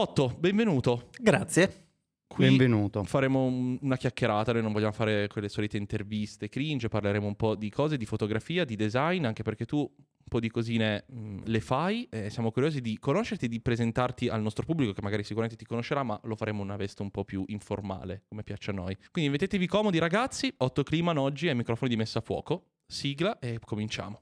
Otto, benvenuto. Grazie. Qui Benvenuto. faremo un- una chiacchierata, noi non vogliamo fare quelle solite interviste cringe, parleremo un po' di cose, di fotografia, di design, anche perché tu un po' di cosine mh, le fai e siamo curiosi di conoscerti e di presentarti al nostro pubblico che magari sicuramente ti conoscerà, ma lo faremo in una veste un po' più informale, come piace a noi. Quindi mettetevi comodi ragazzi, Otto Kliman oggi ai microfoni di messa a fuoco, sigla e cominciamo.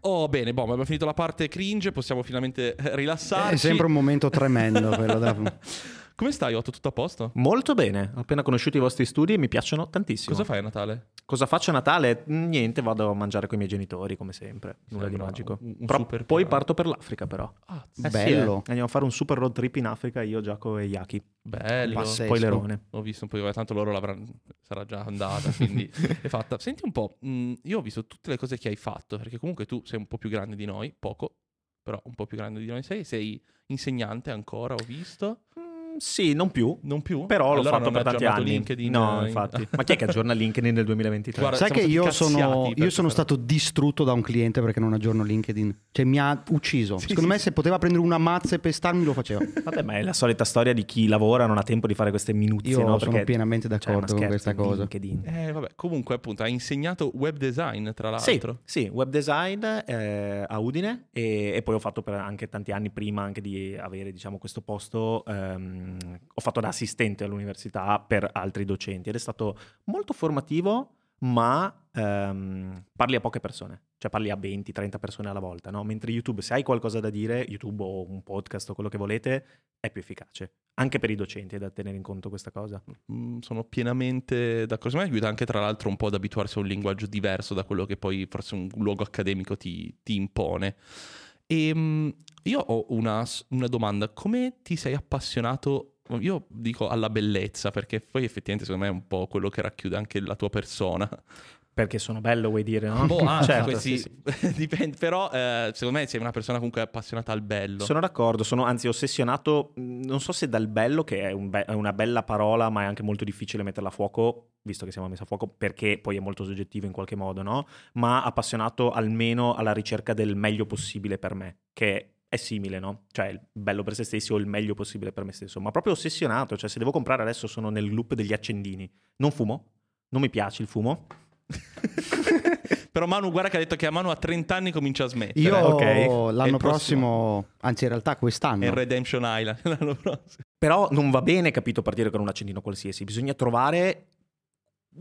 Oh bene, boh, abbiamo finito la parte cringe, possiamo finalmente eh, rilassarci. È sempre un momento tremendo quello della... Come stai Otto? Tutto a posto? Molto bene. Ho appena conosciuto i vostri studi e mi piacciono tantissimo. Cosa fai a Natale? Cosa faccio a Natale? Niente, vado a mangiare con i miei genitori, come sempre. Nulla di Sembra magico. un- un Però super poi piano. parto per l'Africa, però. Ah, Eh sì, Bello. eh. Andiamo a fare un super road trip in Africa, io, Giacomo e Yaki. bello. Pazzesco. Spoilerone. Ho visto un po', tanto loro l'avranno, sarà già andata, quindi è fatta. Senti un po', mh, io ho visto tutte le cose che hai fatto, perché comunque tu sei un po' più grande di noi, poco, però un po' più grande di noi sei, sei insegnante ancora, ho visto, Mm, sì, non più. non più? Però l'ho Allora fatto per tanti anni. LinkedIn, no, in- infatti. Ma chi è che aggiorna LinkedIn nel 2023? Guarda, Sai che io sono, io sono stato distrutto da un cliente perché non aggiorno LinkedIn. Cioè mi ha ucciso. Sì, Secondo sì, me se poteva prendere una mazza e pestarmi lo faceva. Vabbè, ma è la solita storia di chi lavora non ha tempo di fare queste minuzie, Io no? sono Perché- pienamente cioè, d'accordo ma con questa cosa. LinkedIn. Eh, vabbè, comunque appunto hai insegnato web design tra Sì, l'altro. sì, web design eh, a Udine e, e poi ho fatto per anche tanti anni prima anche di avere diciamo, questo posto, ehm, ho fatto da assistente all'università per altri docenti ed è stato molto formativo ma ehm, parli a poche persone, cioè parli a 20-30 persone alla volta, no? mentre YouTube se hai qualcosa da dire, YouTube o un podcast o quello che volete, è più efficace, anche per i docenti è da tenere in conto questa cosa. Mm, sono pienamente d'accordo. Me aiuta anche tra l'altro un po' ad abituarsi a un linguaggio diverso da quello che poi forse un luogo accademico ti, ti impone. E mm, io ho una, una domanda, come ti sei appassionato? Io dico alla bellezza, perché poi effettivamente secondo me è un po' quello che racchiude anche la tua persona. Perché sono bello, vuoi dire, no? Boh, ah, Certo, questi- sì, sì. dipende, però eh, secondo me sei una persona comunque appassionata al bello. Sono d'accordo, sono anzi ossessionato, mh, non so se dal bello, che è, un be- è una bella parola, ma è anche molto difficile metterla a fuoco, visto che siamo messi a fuoco, perché poi è molto soggettivo in qualche modo, no? Ma appassionato almeno alla ricerca del meglio possibile per me, che è simile, no? Cioè il bello per se stessi o il meglio possibile per me stesso, ma proprio ossessionato, cioè se devo comprare adesso sono nel loop degli accendini. Non fumo, non mi piace il fumo. però Manu, guarda che ha detto che a Manu a 30 anni comincia a smettere. Io ok. E l'anno prossimo, anzi in realtà È quest'anno, il Redemption Island l'anno prossimo. Però non va bene, capito, partire con un accendino qualsiasi. Bisogna trovare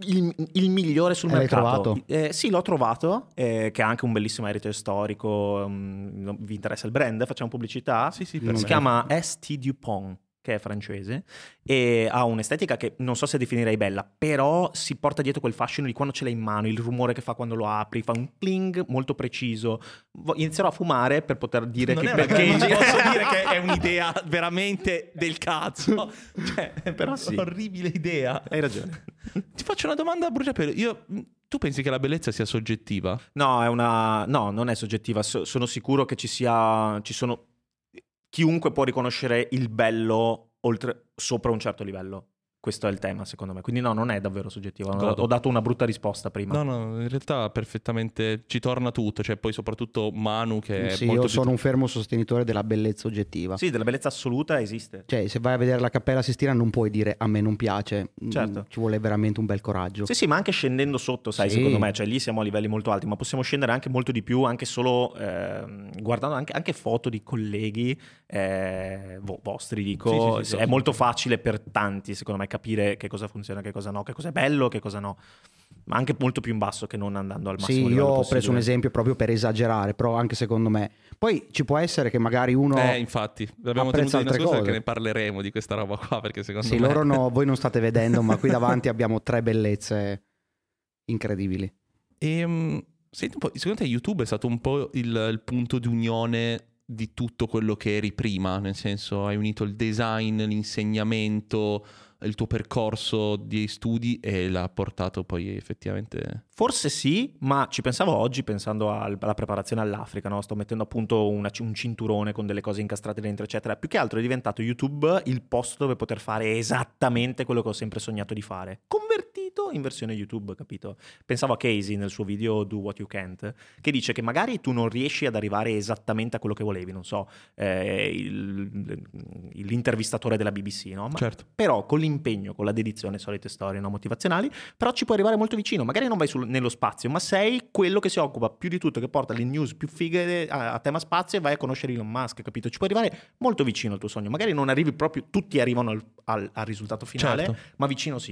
il, il migliore sul E l'hai mercato. trovato? Eh, sì, l'ho trovato, eh, che ha anche un bellissimo heritage storico. mm, vi interessa il brand? Facciamo pubblicità? Sì, sì, Non per Si me. chiama ST Dupont, che è francese, e ha un'estetica che non so se definirei bella, però si porta dietro quel fascino di quando ce l'hai in mano, il rumore che fa quando lo apri, fa un cling molto preciso. Inizierò a fumare per poter dire non che perché posso dire che è un'idea veramente del cazzo. Cioè, è Però sì. orribile idea. Hai ragione. Ti faccio una domanda a bruciapelo. Io, tu pensi che la bellezza sia soggettiva? No, è una... no, non è soggettiva. So- sono sicuro che ci sia. Ci sono. Chiunque può riconoscere il bello oltre, sopra un certo livello. Questo è il tema, secondo me. Quindi, no, non è davvero soggettiva. Ho, Godo. ho dato una brutta risposta prima. No, no, in realtà perfettamente ci torna tutto. Cioè, poi soprattutto Manu che è sì, molto io più- sono un fermo sostenitore della bellezza oggettiva. Sì, della bellezza assoluta esiste. Cioè, se vai a vedere la Cappella Sistina non puoi dire a me non piace, Mm, Certo. ci vuole veramente un bel coraggio. Sì, sì, ma anche scendendo sotto, sai, Sì. secondo me, cioè lì siamo a livelli molto alti, ma possiamo scendere anche molto di più, anche solo ehm, guardando anche, anche foto di colleghi eh, vo- vostri, dico. Sì, sì, sì, è sì. molto facile per tanti, secondo me, capire che cosa funziona, che cosa no, che cosa è bello, che cosa no. Ma anche molto più in basso che non andando al massimo Sì, io livello ho preso un esempio proprio per esagerare, però anche secondo me. Poi ci può essere che magari uno... Eh, infatti, l'abbiamo tenuto altre nascosto cose. perché ne parleremo di questa roba qua, perché secondo sì, me... loro no, voi non state vedendo, ma qui davanti abbiamo tre bellezze incredibili. Ehm, senti un po', secondo te YouTube è stato un po' il, il punto di unione di tutto quello che eri prima? Nel senso, hai unito il design, l'insegnamento, il tuo percorso di studi e l'ha portato poi effettivamente... Forse sì, ma ci pensavo oggi pensando al- alla preparazione all'Africa, no? sto mettendo a punto una un cinturone con delle cose incastrate dentro, eccetera. Più che altro è diventato YouTube il posto dove poter fare esattamente quello che ho sempre sognato di fare. Convertito in versione YouTube, capito? Pensavo a Casey nel suo video Do What You Can't, che dice che magari tu non riesci ad arrivare esattamente a quello che volevi, non so, eh, il- l'intervistatore della BBC, no? Ma Certo. però con l'impegno, con la dedizione, solite storie no, motivazionali, però ci puoi arrivare molto vicino. Magari non vai sul- nello spazio, ma sei quello che si occupa più di tutto, che porta le news più fighe a, a tema spazio e vai a conoscere Elon Musk, capito? Ci puoi arrivare molto vicino al tuo sogno. Magari non arrivi proprio, tutti arrivano al, al- al risultato finale, Certo. ma vicino sì.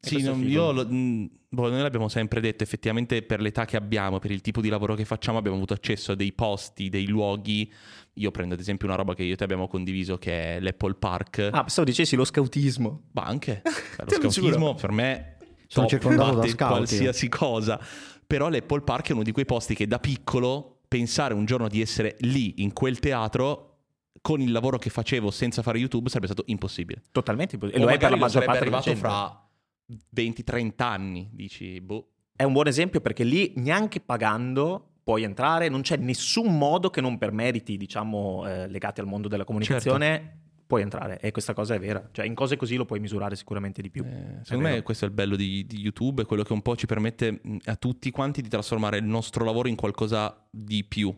E Sì, non- io lo- mh, boh, noi l'abbiamo sempre detto, effettivamente per l'età che abbiamo, per il tipo di lavoro che facciamo, abbiamo avuto accesso a dei posti, dei luoghi. Io prendo ad esempio una roba che io e te abbiamo condiviso che è l'Apple Park. Ah, pensavo dicessi lo scoutismo. Ma anche lo giuro. per me Sono top, circondato da scout, qualsiasi cosa. Però l'Apple Park è uno di quei posti che da piccolo pensare un giorno di essere lì in quel teatro con il lavoro che facevo senza fare YouTube sarebbe stato impossibile. Totalmente. imposs- E lo è per la maggior parte arrivato fra 20-30 anni, dici, boh. È un buon esempio perché lì neanche pagando puoi entrare, non c'è nessun modo che non per meriti, diciamo, eh, legati al mondo della comunicazione, puoi entrare. E questa cosa è vera. Cioè, in cose così lo puoi misurare sicuramente di più. Eh, secondo me questo è il bello di, di YouTube, è quello che un po' ci permette mh, a tutti quanti di trasformare il nostro lavoro in qualcosa di più.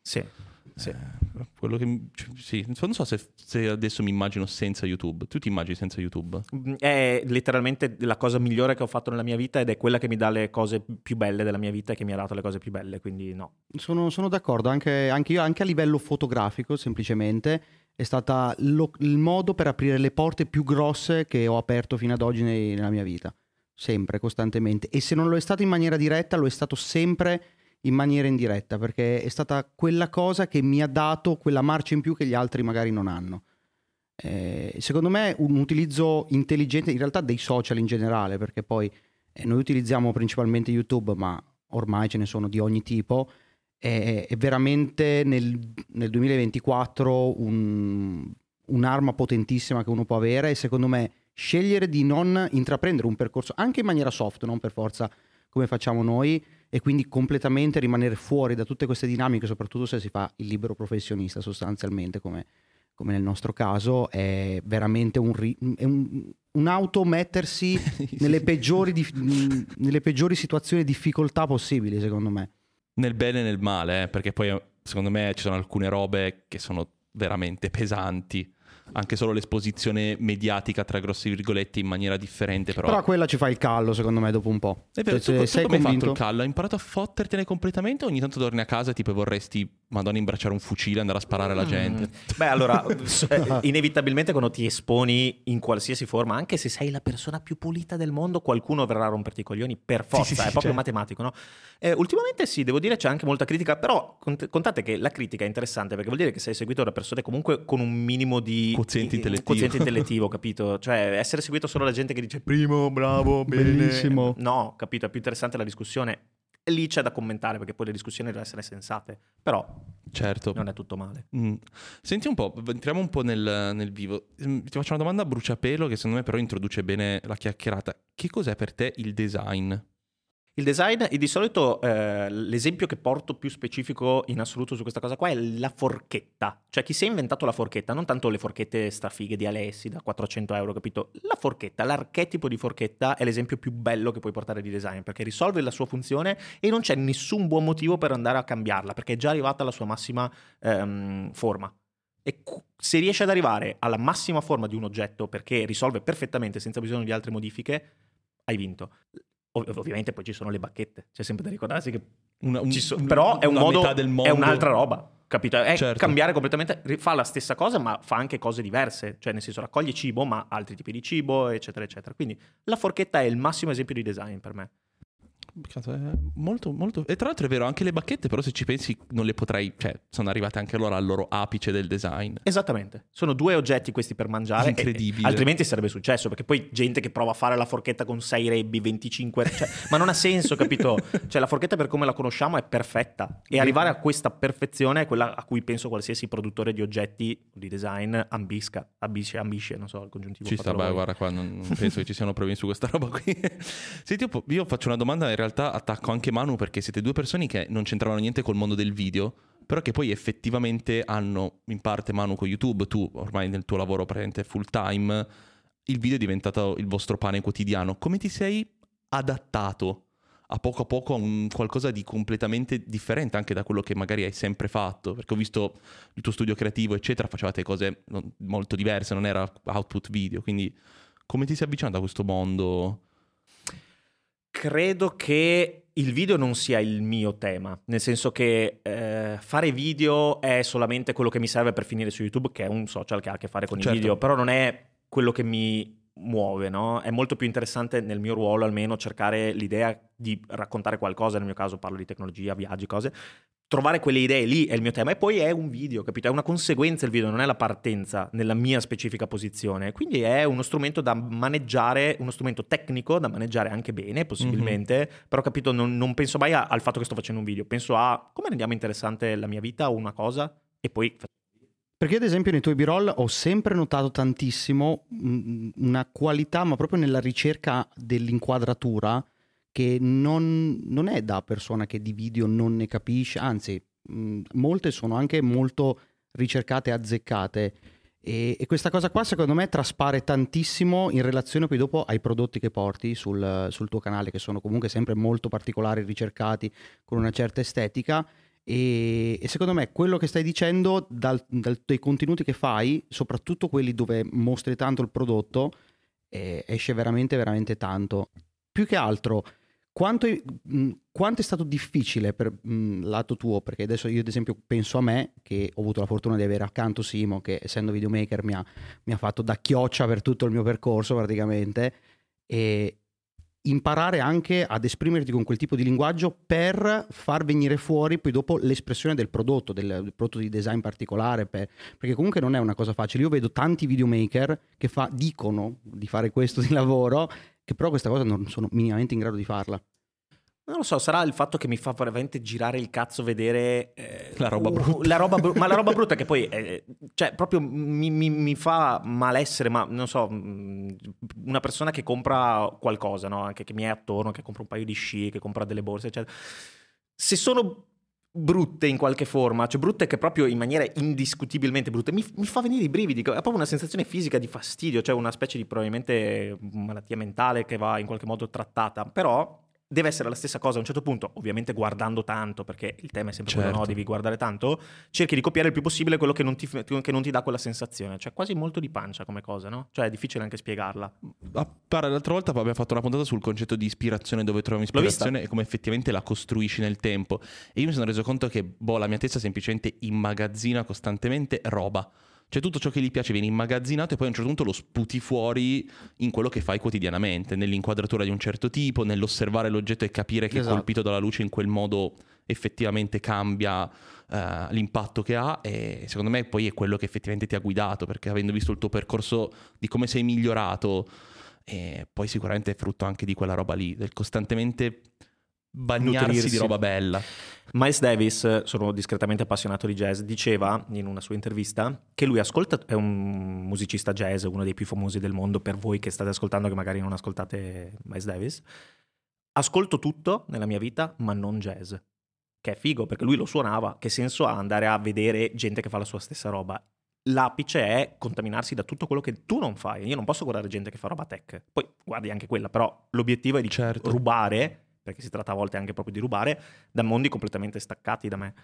Sì, sì. Eh, quello che, cioè, sì, non so se, se adesso mi immagino senza YouTube. Tu ti immagini senza YouTube? Mm, È letteralmente la cosa migliore che ho fatto nella mia vita ed è quella che mi dà le cose più belle della mia vita e che mi ha dato le cose più belle, quindi no. Sono, sono d'accordo, anche, anche io, anche a livello fotografico, semplicemente, è stata lo- il modo per aprire le porte più grosse che ho aperto fino ad oggi nei- nella mia vita. Sempre, costantemente. E se non lo è stato in maniera diretta, lo è stato sempre in maniera indiretta, perché è stata quella cosa che mi ha dato quella marcia in più che gli altri magari non hanno. Eh, secondo me un utilizzo intelligente, in realtà dei social in generale, perché poi eh, noi utilizziamo principalmente YouTube, ma ormai ce ne sono di ogni tipo, è, è veramente nel, nel 2024 un- un'arma potentissima che uno può avere e secondo me scegliere di non intraprendere un percorso anche in maniera soft, non per forza come facciamo noi e quindi completamente rimanere fuori da tutte queste dinamiche, soprattutto se si fa il libero professionista sostanzialmente come, come nel nostro caso, è veramente un, ri- è un, un automettersi nelle peggiori, dif- nelle peggiori situazioni di difficoltà possibili, secondo me. Nel bene e nel male, eh, perché poi secondo me ci sono alcune robe che sono veramente pesanti. Anche solo l'esposizione mediatica, tra grossi virgolette, in maniera differente, però... Però quella ci fa il callo, secondo me, dopo un po'. È vero, Se- tu, se tu sei come hai fatto il callo? Hai imparato a fottertene completamente o ogni tanto torni a casa e tipo vorresti, madonna, imbracciare un fucile e andare a sparare alla gente? Mm. Beh, allora, eh, inevitabilmente quando ti esponi in qualsiasi forma, anche se sei la persona più pulita del mondo, qualcuno verrà a romperti i coglioni per forza, sì, sì, è proprio certo. matematico, no? Eh, ultimamente sì, devo dire c'è anche molta critica, però cont- contate che la critica è interessante perché vuol dire che sei seguito da persone comunque con un minimo di Quoziente intellettivo. quoziente intellettivo, capito? Cioè essere seguito solo da gente che dice primo, bravo, bene. Bellissimo. No, capito, è più interessante la discussione. E lì c'è da commentare perché poi le discussioni devono essere sensate, però Certo. non è tutto male. Mm. Senti un po', entriamo un po' nel, nel vivo. Mm, Ti faccio una domanda a bruciapelo che secondo me però introduce bene la chiacchierata. Che cos'è per te il design? Il design, di solito eh, l'esempio che porto più specifico in assoluto su questa cosa qua è la forchetta. Cioè chi si è inventato la forchetta, non tanto le forchette strafighe di Alessi da 400 euro, capito? La forchetta, l'archetipo di forchetta è l'esempio più bello che puoi portare di design perché risolve la sua funzione e non c'è nessun buon motivo per andare a cambiarla perché è già arrivata alla sua massima ehm, forma. E se riesce ad arrivare alla massima forma di un oggetto perché risolve perfettamente senza bisogno di altre modifiche, hai vinto. Ov- ovviamente poi ci sono le bacchette, c'è sempre da ricordarsi che Una- un- so- però è un modo, è un'altra roba, capito? È Certo. cambiare completamente, fa la stessa cosa ma fa anche cose diverse, cioè nel senso raccoglie cibo ma altri tipi di cibo, eccetera, eccetera. Quindi la forchetta è il massimo esempio di design per me. Cazzo, molto, molto... E tra l'altro è vero, anche le bacchette, però se ci pensi non le potrai... Cioè, sono arrivate anche loro al loro apice del design. Esattamente. Sono due oggetti questi per mangiare. Incredibile. e- altrimenti sarebbe successo, perché poi gente che prova a fare la forchetta con 6 rebbi, 25... Cioè, ma non ha senso, capito? Cioè la forchetta per come la conosciamo è perfetta. E arrivare a questa perfezione è quella a cui penso qualsiasi produttore di oggetti di design ambisca. Ambisce, ambisce, non so, il congiuntivo. Ci sta, beh, guarda qua, non, non penso che ci siano problemi su questa roba qui. Senti, io, faccio una domanda, in realtà attacco anche Manu perché siete due persone che non c'entravano niente col mondo del video, però che poi effettivamente hanno in parte Manu con YouTube, tu ormai nel tuo lavoro praticamente full time, il video è diventato il vostro pane quotidiano. Come ti sei adattato a poco a poco a un qualcosa di completamente differente anche da quello che magari hai sempre fatto? Perché ho visto il tuo studio creativo, eccetera, facevate cose molto diverse, non era output video, quindi come ti sei avvicinato a questo mondo? Credo che il video non sia il mio tema, nel senso che eh, fare video è solamente quello che mi serve per finire su YouTube, che è un social che ha a che fare con Certo. i video, però non è quello che mi muove, no? È molto più interessante nel mio ruolo almeno cercare l'idea di raccontare qualcosa, nel mio caso parlo di tecnologia, viaggi, cose, trovare quelle idee lì è il mio tema. E poi è un video, capito? È una conseguenza il video, non è la partenza nella mia specifica posizione. Quindi è uno strumento da maneggiare, uno strumento tecnico da maneggiare anche bene, possibilmente, però capito, non, non penso mai a- al fatto che sto facendo un video, penso a come rendiamo interessante la mia vita o una cosa e poi Perché ad esempio nei tuoi b-roll ho sempre notato tantissimo mm, una qualità, ma proprio nella ricerca dell'inquadratura, che non, non è da persona che di video non ne capisce, anzi mm, molte sono anche molto ricercate azzeccate. E, e questa cosa qua secondo me traspare tantissimo in relazione poi dopo ai prodotti che porti sul, sul tuo canale, che sono comunque sempre molto particolari, ricercati, con una certa estetica. E, e secondo me quello che stai dicendo dal- dal- dai contenuti che fai, soprattutto quelli dove mostri tanto il prodotto, eh, esce veramente, veramente tanto. Più che altro, quanto, mh, quanto è stato difficile per mh, lato tuo? Perché adesso io ad esempio penso a me, che ho avuto la fortuna di avere accanto Simo, che essendo videomaker mi ha, mi ha fatto da chioccia per tutto il mio percorso praticamente, e imparare anche ad esprimerti con quel tipo di linguaggio per far venire fuori poi dopo l'espressione del prodotto, del, del prodotto di design particolare, per- perché comunque non è una cosa facile. Io vedo tanti videomaker che fa- dicono di fare questo di lavoro, che però questa cosa non sono minimamente in grado di farla. Non lo so, sarà il fatto che mi fa veramente girare il cazzo vedere eh, La roba uh, brutta. la roba bru- ma la roba brutta che poi, eh, cioè, proprio mi, mi- mi fa malessere, ma non so, mh, una persona che compra qualcosa, no? Anche che mi è attorno, che compra un paio di sci, che compra delle borse, eccetera. Se sono brutte in qualche forma, cioè brutte che proprio in maniera indiscutibilmente brutte, mi, mi fa venire i brividi, è proprio una sensazione fisica di fastidio, cioè una specie di probabilmente malattia mentale che va in qualche modo trattata, però deve essere la stessa cosa a un certo punto, ovviamente guardando tanto, perché il tema è sempre quello, no? Certo. Devi guardare tanto, cerchi di copiare il più possibile quello che non, ti, che non ti dà quella sensazione, cioè quasi molto di pancia come cosa, no? Cioè è difficile anche spiegarla. Ah, Guarda, l'altra volta abbiamo fatto una puntata sul concetto di ispirazione, dove troviamo ispirazione e come effettivamente la costruisci nel tempo. E io mi sono reso conto che, boh, la mia testa semplicemente immagazzina costantemente roba. Cioè tutto ciò che gli piace viene immagazzinato e poi a un certo punto lo sputi fuori in quello che fai quotidianamente, nell'inquadratura di un certo tipo, nell'osservare l'oggetto e capire che Esatto. colpito dalla luce in quel modo effettivamente cambia eh, l'impatto che ha e secondo me poi è quello che effettivamente ti ha guidato perché avendo visto il tuo percorso di come sei migliorato e poi sicuramente è frutto anche di quella roba lì, del costantemente bagnarsi Nutrirsi. di roba bella. Miles Davis, sono discretamente appassionato di jazz, diceva in una sua intervista che lui ascolta, è un musicista jazz, uno dei più famosi del mondo per voi che state ascoltando che magari non ascoltate Miles Davis. Ascolto tutto nella mia vita, ma non jazz. Che è figo perché lui lo suonava, che senso ha andare a vedere gente che fa la sua stessa roba? L'apice è contaminarsi da tutto quello che tu non fai. Io non posso guardare gente che fa roba tech. Poi guardi anche quella, però l'obiettivo è di Certo. rubare, perché si tratta a volte anche proprio di rubare, da mondi completamente staccati da me.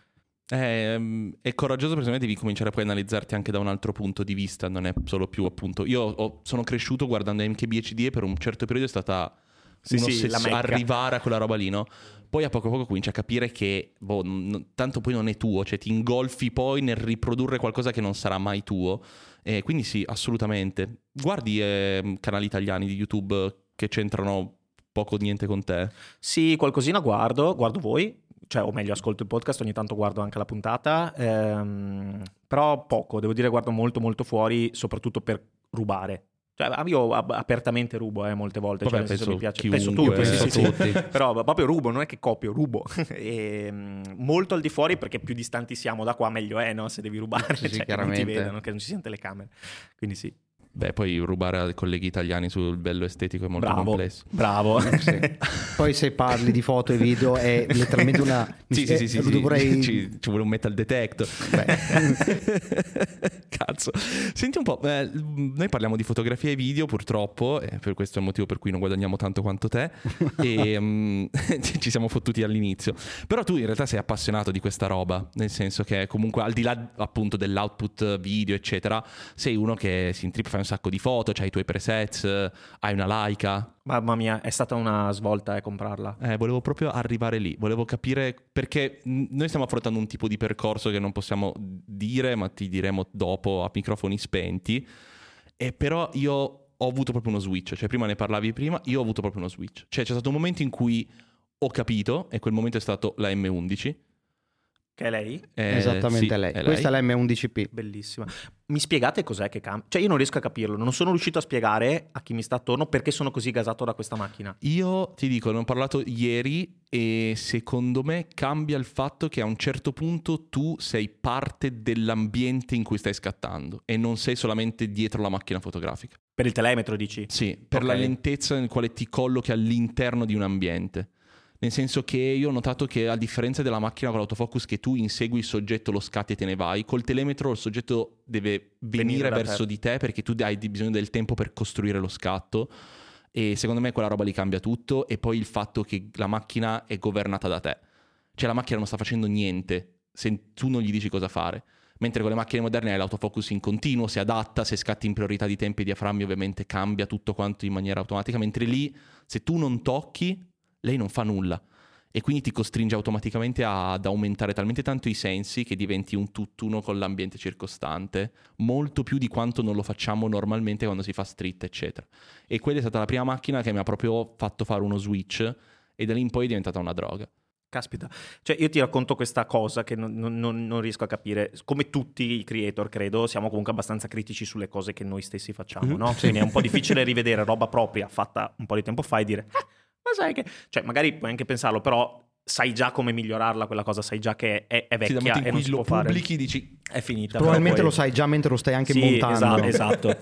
È, mm, è coraggioso perché devi cominciare poi a analizzarti anche da un altro punto di vista, non è solo più appunto... Io ho- sono cresciuto guardando MKBHD e per un certo periodo è stata Sì, sì, arrivare a quella roba lì, no? Poi a poco a poco cominci a capire che, boh, n- tanto poi non è tuo, cioè ti ingolfi poi nel riprodurre qualcosa che non sarà mai tuo. E quindi sì, assolutamente. Guardi eh, canali italiani di YouTube che c'entrano poco o niente con te. Sì, qualcosina guardo, guardo voi, cioè, o meglio, ascolto il podcast, ogni tanto guardo anche la puntata, ehm, però poco, devo dire, guardo molto molto fuori, soprattutto per rubare. Cioè, io apertamente rubo eh, molte volte, Vabbè, cioè, nel senso, penso mi piace. chiunque, penso tutti, sì, sì, penso sì. tutti. Però proprio rubo, non è che copio, rubo. e, mm, molto al di fuori perché più distanti siamo da qua meglio è, no? Se devi rubare, Sì, cioè, non ti vedano, che non ci siano telecamere. Quindi sì, Beh, poi rubare ai colleghi italiani sul bello estetico è molto bravo, complesso. bravo. Sì. Poi se parli di foto e video è letteralmente una... Sì, sì, sì, sì, eh, sì. dovrei- Ci, ci vuole un metal detector. Cazzo. Senti un po', eh, noi parliamo di fotografia e video purtroppo, e per questo è il motivo per cui non guadagniamo tanto quanto te, e mm, ci siamo fottuti all'inizio. Però tu in realtà sei appassionato di questa roba, nel senso che comunque al di là appunto dell'output video, eccetera, sei uno che si intrippa, fai un sacco di foto, c'hai i tuoi presets, eh, hai una Leica. Mamma mia, è stata una svolta eh, comprarla. Eh, volevo proprio arrivare lì, volevo capire perché noi stiamo affrontando un tipo di percorso che non possiamo dire, ma ti diremo dopo a microfoni spenti. E però io ho avuto proprio uno switch, cioè prima ne parlavi prima, io ho avuto proprio uno switch. Cioè c'è stato un momento in cui ho capito, e quel momento è stato la M11. Che è lei? Eh, Esattamente sì, lei. è Questa è l'M11P. Bellissima. Mi spiegate cos'è che cambia? Cioè, io non riesco a capirlo. Non sono riuscito a spiegare a chi mi sta attorno perché sono così gasato da questa macchina. Io ti dico, ne ho parlato ieri e secondo me cambia il fatto che a un certo punto tu sei parte dell'ambiente in cui stai scattando e non sei solamente dietro la macchina fotografica. Per il telemetro, dici? Sì, per Ok. la lentezza nel quale ti collochi all'interno di un ambiente. Nel senso che io ho notato che a differenza della macchina con l'autofocus che tu insegui il soggetto, lo scatti e te ne vai, col telemetro il soggetto deve venire, Venire verso te. di te perché tu hai bisogno del tempo per costruire lo scatto e secondo me quella roba lì cambia tutto e poi il fatto che la macchina è governata da te. Cioè la macchina non sta facendo niente se tu non gli dici cosa fare. Mentre con le macchine moderne hai l'autofocus in continuo, si adatta, se scatti in priorità di tempi e diaframmi ovviamente cambia tutto quanto in maniera automatica, mentre lì se tu non tocchi, lei non fa nulla e quindi ti costringe automaticamente ad aumentare talmente tanto i sensi che diventi un tutt'uno con l'ambiente circostante, molto più di quanto non lo facciamo normalmente quando si fa street, eccetera. E quella è stata la prima macchina che mi ha proprio fatto fare uno switch e da lì in poi è diventata una droga. Caspita. Cioè, io ti racconto questa cosa che non, non- non- riesco a capire. Come tutti i creator, credo, siamo comunque abbastanza critici sulle cose che noi stessi facciamo, Mhm. no? Quindi è un po' difficile rivedere roba propria fatta un po' di tempo fa e dire, "Ah, ma sai che... Cioè, magari puoi anche pensarlo, però sai già come migliorarla quella cosa, sai già che è, è Sì, vecchia momento e non si lo può fare. pubblichi dici È finita. Probabilmente però lo poi- sai già mentre lo stai anche Sì, montando. Esatto, esatto.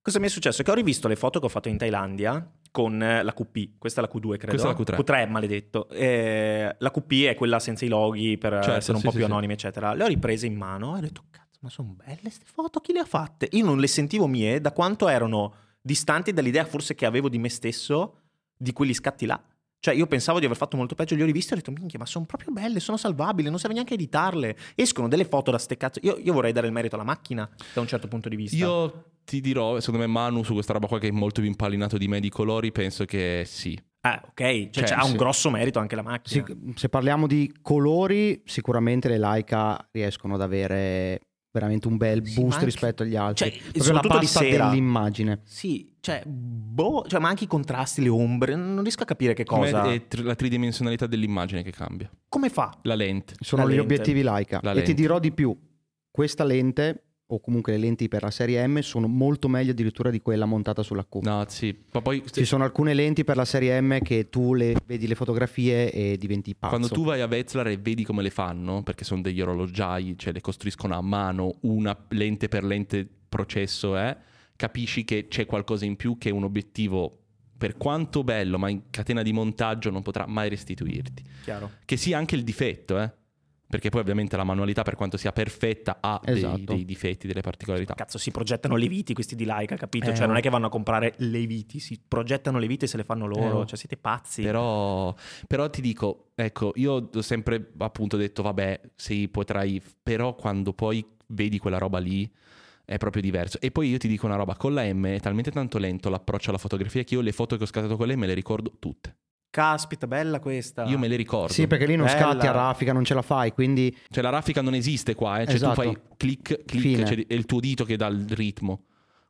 Cosa mi è successo? Che ho rivisto le foto che ho fatto in Thailandia con eh, la QP, questa è la Q2 credo. Questa è la Q3. Q3 maledetto. Eh, la QP è quella senza i loghi per Certo, essere un sì, po' sì, più sì. anonime eccetera. Le ho riprese in mano e ho detto cazzo ma sono belle queste foto, chi le ha fatte? Io non le sentivo mie da quanto erano distanti dall'idea forse che avevo di me stesso di quegli scatti là. Cioè, io pensavo di aver fatto molto peggio, li ho riviste e ho detto, minchia, ma sono proprio belle, sono salvabili, non serve neanche editarle. Escono delle foto da ste cazzo. Io, io vorrei dare il merito alla macchina da un certo punto di vista. Io ti dirò, secondo me Manu su questa roba qua che è molto più impallinato di me di colori, penso che sì. Ah, ok, cioè, Cioè, ha un sì. grosso merito anche la macchina. Sì, se parliamo di colori, sicuramente le Leica riescono ad avere veramente un bel Sì, boost anche- rispetto agli altri. cioè, Proprio la pasta sera. dell'immagine. Sì, cioè, boh, cioè, ma anche i contrasti, le ombre, non riesco a capire che Come cosa. è tr- la tridimensionalità dell'immagine che cambia. Come fa? La lente. Sono La gli lente. obiettivi Leica. La E ti lente. dirò di più, questa lente, o comunque le lenti per la serie M, sono molto meglio addirittura di quella montata sulla Q. No, sì. Ma poi Ci sono alcune lenti per la serie M che tu le vedi le fotografie e diventi pazzo. quando tu vai a Wetzlar e vedi come le fanno, perché sono degli orologiai, cioè le costruiscono a mano, una lente per lente processo è, capisci che c'è qualcosa in più che un obiettivo, per quanto bello, ma in catena di montaggio non potrà mai restituirti. Chiaro. Che sia anche il difetto, eh? Perché poi ovviamente la manualità, per quanto sia perfetta, ha dei- Esatto. dei, difetti, delle particolarità. Cazzo, si progettano le viti questi di Leica, capito? Eh, cioè, non è che vanno a comprare le viti, si progettano le viti e se le fanno loro. Eh. Cioè, siete pazzi. Però, però ti dico, ecco, io ho sempre appunto detto, vabbè, sì, potrai, però quando poi vedi quella roba lì è proprio diverso. E poi io ti dico una roba, con la M è talmente tanto lento l'approccio alla fotografia che io le foto che ho scattato con lei me le ricordo tutte. Caspita, bella questa. Io me le ricordo. Sì, perché lì non Bella. scatti a raffica, non ce la fai, quindi Cioè la raffica non esiste qua, eh. cioè Esatto. tu fai clic, clic, cioè, è il tuo dito che dà il ritmo.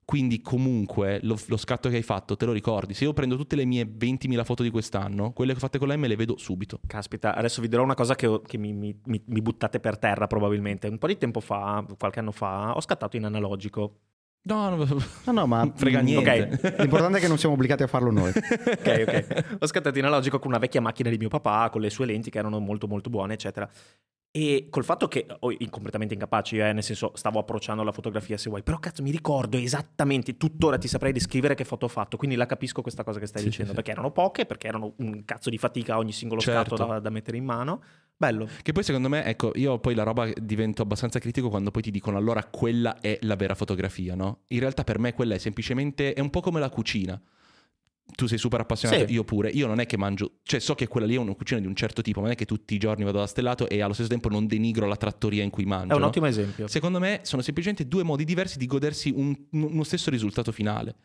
Quindi comunque lo, lo scatto che hai fatto te lo ricordi. Se io prendo tutte le mie 20.000 foto di quest'anno, quelle che ho fatte con lei me le vedo subito. Caspita, adesso vi dirò una cosa che, ho- che mi- mi- mi buttate per terra probabilmente. Un po' di tempo fa, qualche anno fa, ho scattato in analogico. No, no, No, no, ma frega mm, niente. ok. L'importante è che non siamo obbligati a farlo noi. ok, ok. Ho scattato in analogico con una vecchia macchina di mio papà, con le sue lenti che erano molto molto buone, eccetera. E col fatto che, oh, completamente incapaci, eh, nel senso stavo approcciando la fotografia se vuoi, però cazzo mi ricordo esattamente, tuttora ti saprei descrivere che foto ho fatto, quindi la capisco questa cosa che stai Sì, dicendo, sì, sì. perché erano poche, perché erano un cazzo di fatica ogni singolo Certo. scatto da, da mettere in mano. Bello. Che poi secondo me, ecco, io poi la roba divento abbastanza critico quando poi ti dicono allora quella è la vera fotografia, no? In realtà per me quella è semplicemente, è un po' come la cucina. Tu sei super appassionato, Sì. io pure. Io non è che mangio, cioè so che quella lì è una cucina di un certo tipo, ma non è che tutti i giorni vado da stellato e allo stesso tempo non denigro la trattoria in cui mangio. È un no? ottimo esempio. Secondo me sono semplicemente due modi diversi di godersi un- uno stesso risultato finale.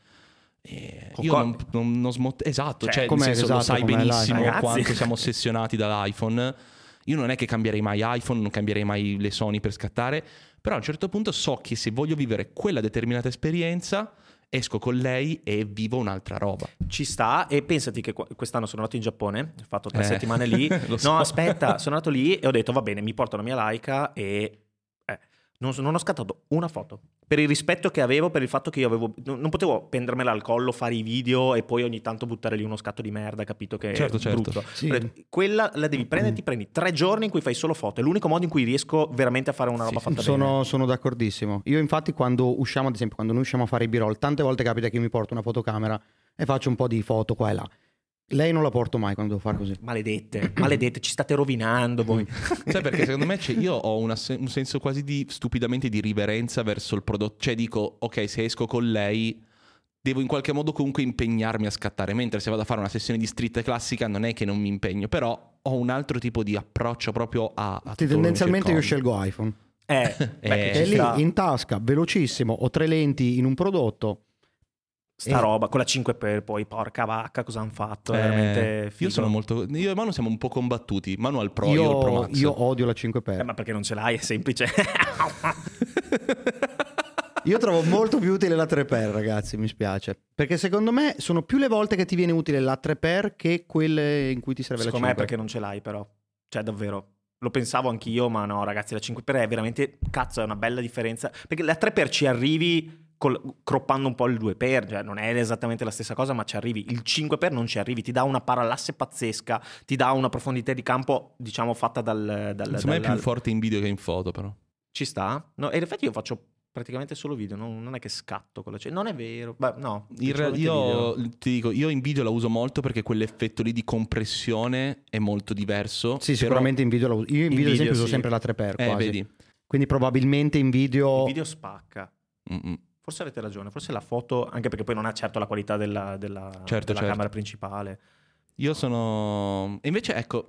E io non, non, non smot- esatto, Cioè, cioè, nel senso, lo esatto, sai com'è benissimo quanto siamo ossessionati dall'iPhone. Io non è che cambierei mai iPhone, non cambierei mai le Sony per scattare, però a un certo punto so che se voglio vivere quella determinata esperienza, esco con lei e vivo un'altra roba. Ci sta e pensati che qu- quest'anno sono andato in Giappone, ho fatto tre Eh, settimane lì. so. No, aspetta, sono andato lì e ho detto va bene, mi porto la mia Leica e non, non ho scattato una foto. Per il rispetto che avevo, per il fatto che io avevo... Non, non potevo prendermela al collo, fare i video e poi ogni tanto buttare lì uno scatto di merda, capito che Certo, è certo. brutto. Sì. Quella la devi prendere, ti prendi tre giorni in cui fai solo foto. È l'unico modo in cui riesco veramente a fare una roba Sì, fatta bene. Sono, sono d'accordissimo. Io infatti quando usciamo, ad esempio, quando noi usciamo a fare i b-roll, tante volte capita che io mi porto una fotocamera e faccio un po' di foto qua e là. Lei non la porto mai quando devo fare così. Maledette, maledette, ci state rovinando voi. Sai perché secondo me io ho una se- un senso quasi di stupidamente di riverenza verso il prodotto. Cioè dico, ok, se esco con lei devo in qualche modo comunque impegnarmi a scattare, mentre se vado a fare una sessione di street classica non è che non mi impegno, però ho un altro tipo di approccio proprio a... a Sì, tendenzialmente io scelgo iPhone. Eh, Eh, È lì sta. in tasca, velocissimo, ho tre lenti in un prodotto. Sta Eh. roba con la 5 per poi, porca vacca, cosa hanno fatto? Eh, veramente io figo. sono molto... Io e Manu siamo un po' combattuti. Manu al Pro, io, io, al Pro Max. io odio la 5 per Eh, ma perché non ce l'hai? È semplice. Io trovo molto più utile la 3x, ragazzi, mi spiace. Perché secondo me sono più le volte che ti viene utile la 3x che quelle in cui ti serve Secondo la me 5. è perché non ce l'hai, però. Cioè, davvero. Lo pensavo anch'io, ma no, ragazzi, la 5 per è veramente cazzo, è una bella differenza. Perché la 3 per ci arrivi col- croppando un po' il 2 per, cioè non è esattamente la stessa cosa, ma ci arrivi. Il 5 per non ci arrivi, ti dà una parallasse pazzesca, ti dà una profondità di campo, diciamo, fatta dal. dal Secondo me è più forte in video che in foto, però. Ci sta? No, e in effetti io faccio praticamente solo video, non, non è che scatto con la... cioè, non è vero, Beh, no. In real- principalmente io video. ti dico, io in video la uso molto perché quell'effetto lì di compressione è molto diverso. Sì, però- sicuramente in video la uso. Io in, In video, ad esempio, video, uso sì. sempre la 3x. Eh, quasi. vedi. Quindi probabilmente in video. Il video spacca. Mm-mm. Forse avete ragione, forse la foto, anche perché poi non ha certo la qualità della, della- Certo, della certo. camera principale. Io sono. Invece, ecco,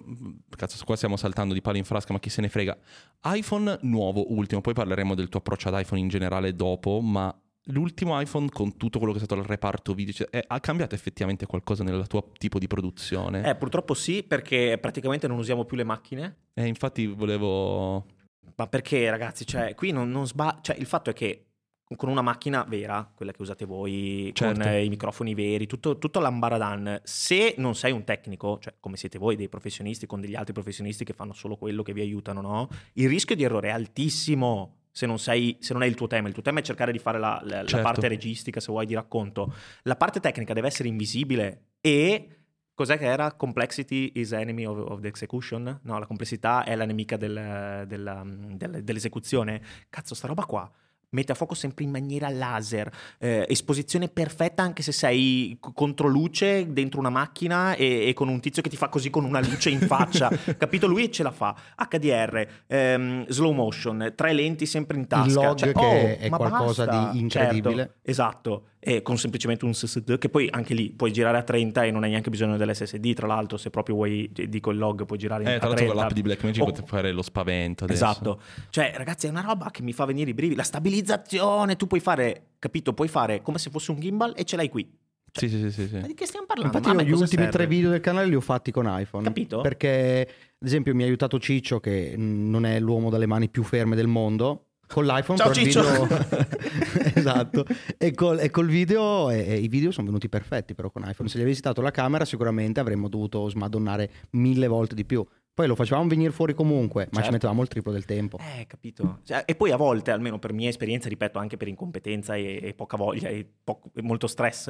cazzo, qua stiamo saltando di palo in frasca, ma chi se ne frega. iPhone nuovo, ultimo, poi parleremo del tuo approccio ad iPhone in generale dopo, ma l'ultimo iPhone con tutto quello che è stato il reparto video, cioè, è- ha cambiato effettivamente qualcosa nel tuo tipo di produzione? Eh, purtroppo sì, perché praticamente non usiamo più le macchine. Eh, infatti volevo. Ma perché, ragazzi, cioè, qui non, non sba- Cioè, il fatto è che con una macchina vera, quella che usate voi, con Certo. eh, i microfoni veri, tutto, tutto l'ambaradan, se non sei un tecnico, cioè come siete voi, dei professionisti, con degli altri professionisti che fanno solo quello che vi aiutano, no? Il rischio di errore è altissimo. Se non, sei, se non è il tuo tema, il tuo tema è cercare di fare la, la- la Certo. parte registica, se vuoi, di racconto. La parte tecnica deve essere invisibile e Cos'è che era? Complexity is enemy of, of the execution? No, la complessità è la nemica del- della- del- dell'esecuzione. Cazzo, sta roba qua. Mette a fuoco sempre in maniera laser, eh, esposizione perfetta anche se sei contro luce dentro una macchina e, e con un tizio che ti fa così con una luce in faccia. Capito? Lui ce la fa. HDR, ehm, slow motion, tre lenti sempre in tasca. Il log Cioè, che oh, è qualcosa basta. di incredibile. Certo, esatto, e con semplicemente un SSD che poi anche lì puoi girare a 30 e non hai neanche bisogno dell'SSD, tra l'altro se proprio vuoi, dico il log, puoi girare in Eh, a tra l'altro con 30. l'app di Blackmagic Oh, potete fare lo spavento adesso. Esatto, cioè ragazzi è una roba che mi fa venire i brividi, la stabilizzazione, tu puoi fare, capito, puoi fare come se fosse un gimbal e ce l'hai qui. Sì, sì, sì, sì, sì. Ma di che stiamo parlando? Infatti, io gli ultimi serve? tre video del canale li ho fatti con iPhone. Capito? Perché, ad esempio, mi ha aiutato Ciccio, che non è l'uomo dalle mani più ferme del mondo. Con l'iPhone Ciao, per Ciccio. video esatto e col, e col video e, e i video sono venuti perfetti però con iPhone se gli avessi dato la camera sicuramente avremmo dovuto smadonnare mille volte di più poi lo facevamo venire fuori comunque ma Certo. ci mettevamo il triplo del tempo Eh, capito. Cioè, e poi a volte, almeno per mia esperienza, ripeto, anche per incompetenza e, e poca voglia e, poco- e molto stress,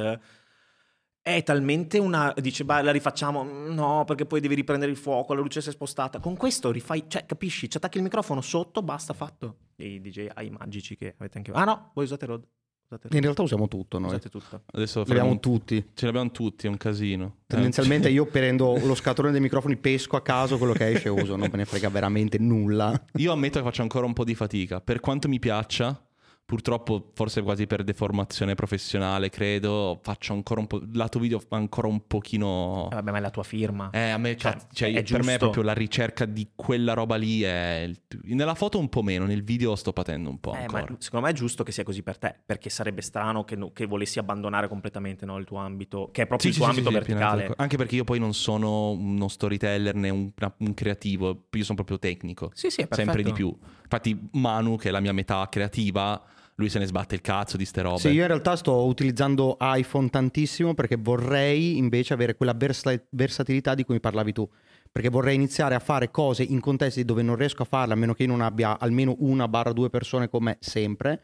è talmente una... Dice, beh, la rifacciamo. No, perché poi devi riprendere il fuoco, la luce si è spostata. Con questo rifai, cioè, capisci? Ci attacchi il microfono sotto, basta, fatto. E i DJ ai magici che avete anche... Ah no, voi usate Rode. Usate Rode. in realtà usiamo tutto noi Usate tutto. Adesso abbiamo un- tutti Ce l'abbiamo tutti, è un casino. tendenzialmente io prendo lo scatolone dei microfoni pesco a caso quello che esce e uso non me ne frega veramente nulla Io ammetto che faccio ancora un po' di fatica. Per quanto mi piaccia, purtroppo, forse quasi per deformazione professionale, credo, faccio ancora un po'. Lato video ancora un pochino. Eh, vabbè, ma è la tua firma. Eh, a me, Cioè, fa- cioè, per me è giusto. proprio la ricerca di quella roba lì. È Nella foto un po' meno, nel video sto patendo un po' Eh, ma ancora. secondo me è giusto che sia così per te, perché sarebbe strano che, no- che volessi abbandonare completamente no, il tuo ambito, che è proprio Sì, il tuo sì, ambito sì, verticale. Anche perché io poi non sono uno storyteller né un, un creativo, io sono proprio tecnico. Sì, sì, è perfetto. sempre di più. Infatti, Manu, che è la mia metà creativa, lui se ne sbatte il cazzo di ste robe. Sì, io in realtà sto utilizzando iPhone tantissimo perché vorrei invece avere quella versa- versatilità di cui mi parlavi tu. Perché vorrei iniziare a fare cose in contesti dove non riesco a farle, a meno che io non abbia almeno una barra due persone con me sempre,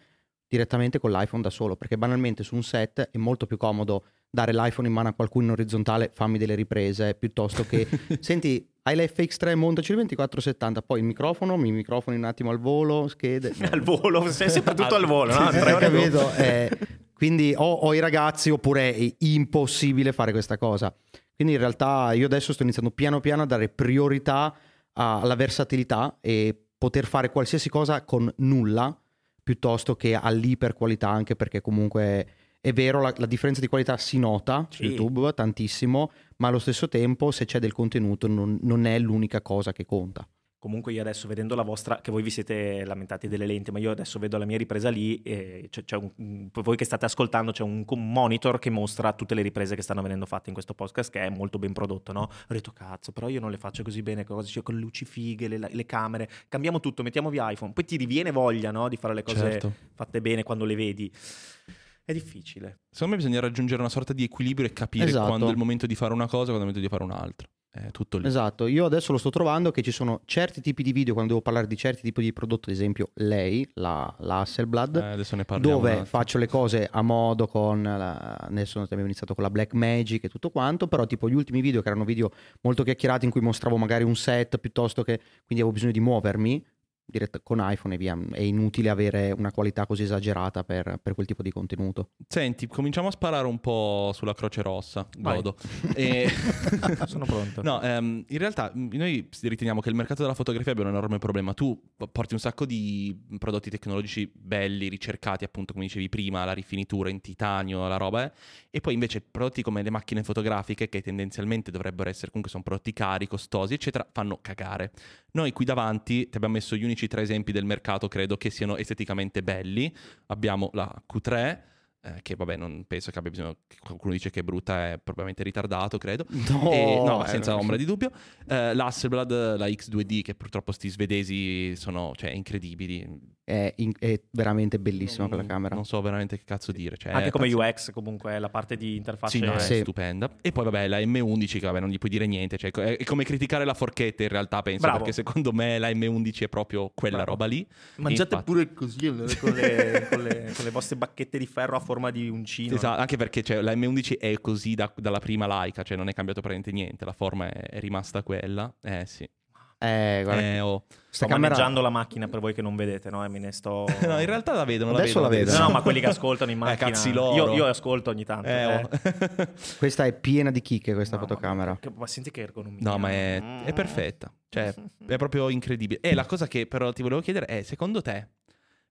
direttamente con l'iPhone da solo. Perché banalmente su un set è molto più comodo dare l'iPhone in mano a qualcuno in orizzontale, fammi delle riprese, piuttosto che senti, hai l'FX3, montaci il 2470, poi il microfono, mi microfoni un attimo al volo, schede. no. al volo, se- sempre tutto al volo, no? Dopo. capito? Eh, quindi o, o i ragazzi oppure è impossibile fare questa cosa. Quindi in realtà io adesso sto iniziando piano piano a dare priorità alla versatilità e poter fare qualsiasi cosa con nulla piuttosto che all'iperqualità anche perché comunque è vero la, la differenza di qualità si nota su Sì. YouTube tantissimo ma allo stesso tempo se c'è del contenuto non, non è l'unica cosa che conta. Comunque io adesso vedendo la vostra, che voi vi siete lamentati delle lenti, ma io adesso vedo la mia ripresa lì e c'è, c'è un, un- voi che state ascoltando c'è un, monitor che mostra tutte le riprese che stanno venendo fatte in questo podcast che è molto ben prodotto, no? Ho detto cazzo, però io non le faccio così bene, cose, cioè, con le luci fighe, le, le camere, cambiamo tutto, mettiamo via iPhone, poi ti riviene voglia, no? Di fare le cose Certo. fatte bene quando le vedi. È difficile. Secondo me bisogna raggiungere una sorta di equilibrio e capire Esatto. quando è il momento di fare una cosa e quando è il momento di fare un'altra. È tutto lì. Esatto, io adesso lo sto trovando che ci sono certi tipi di video quando devo parlare di certi tipi di prodotto, ad esempio lei, la, la Hasselblad, Eh, dove faccio le cose a modo con la, adesso abbiamo iniziato con la Black Magic e tutto quanto, però tipo gli ultimi video che erano video molto chiacchierati in cui mostravo magari un set piuttosto che quindi avevo bisogno di muovermi diretta con iPhone e via, è inutile avere una qualità così esagerata per, per quel tipo di contenuto. Senti, cominciamo a sparare un po' sulla Croce Rossa. Godo. E- Sono pronto. No, ehm, in realtà noi riteniamo che il mercato della fotografia abbia un enorme problema. Tu porti un sacco di prodotti tecnologici belli, ricercati, appunto, come dicevi prima, la rifinitura in titanio, la roba, eh, e poi invece prodotti come le macchine fotografiche, che tendenzialmente dovrebbero essere comunque sono prodotti cari, costosi, eccetera, fanno cagare. Noi qui davanti ti abbiamo messo gli unici tre esempi del mercato, credo, che siano esteticamente belli. Abbiamo la Q3. eh, che vabbè, non penso che abbia bisogno. Qualcuno dice che è brutta, è probabilmente ritardato, credo. No, E- no, eh, senza ombra di dubbio. Eh, L'Hasselblad, la X2D, che purtroppo sti svedesi sono cioè, incredibili. È, in- è veramente bellissima Non- quella camera. Non so veramente che cazzo dire. Cioè, Anche come. UX comunque la parte di interfacce Sì, no, è Sì. stupenda. E poi, vabbè, la M11, che vabbè, non gli puoi dire niente. Cioè, è è come criticare la forchetta, in realtà, penso. Bravo. Perché secondo me la M11 è proprio quella Bravo. roba lì. Mangiate Infatti. pure così eh, con le, con le- con le vostre bacchette di ferro a forma di uncino. Esatto, anche perché cioè, la M11 è così da- dalla prima laica, cioè non è cambiato praticamente niente. La forma è, è rimasta quella. Eh sì. Eh, guarda, Eh, oh. Sto sta camera- maneggiando la macchina per voi che non vedete, no? E me ne sto... no, in realtà la vedono. Adesso la vedono. vedo. No, no, ma quelli che ascoltano in Eh, macchina... cazzi loro. Io, io ascolto ogni tanto. Eh, eh. oh. Questa è piena di chicche questa Mamma fotocamera. che- ma senti che ergonomia. No, ma è, Mm. è perfetta. Cioè, è proprio incredibile. E la cosa che però ti volevo chiedere è, secondo te,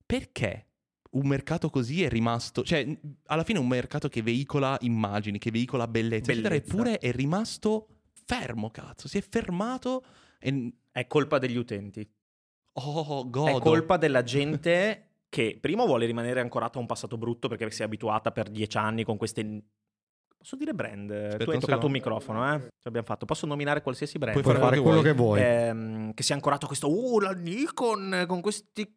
perché un mercato così è rimasto... Cioè, alla fine è un mercato che veicola immagini, che veicola bellezza, eccetera, Bellezza. eppure è rimasto fermo, cazzo. Si è fermato e... È colpa degli utenti. Oh, godo. È colpa della gente che primo vuole rimanere ancorata a un passato brutto perché si è abituata per dieci anni con queste Posso dire brand? tu hai toccato secondo. un microfono, eh? Ce l'abbiamo fatto. Posso nominare qualsiasi brand? Puoi fare fare quello che che vuoi. Ehm, che sia ancorato a questo uh la Nikon con questi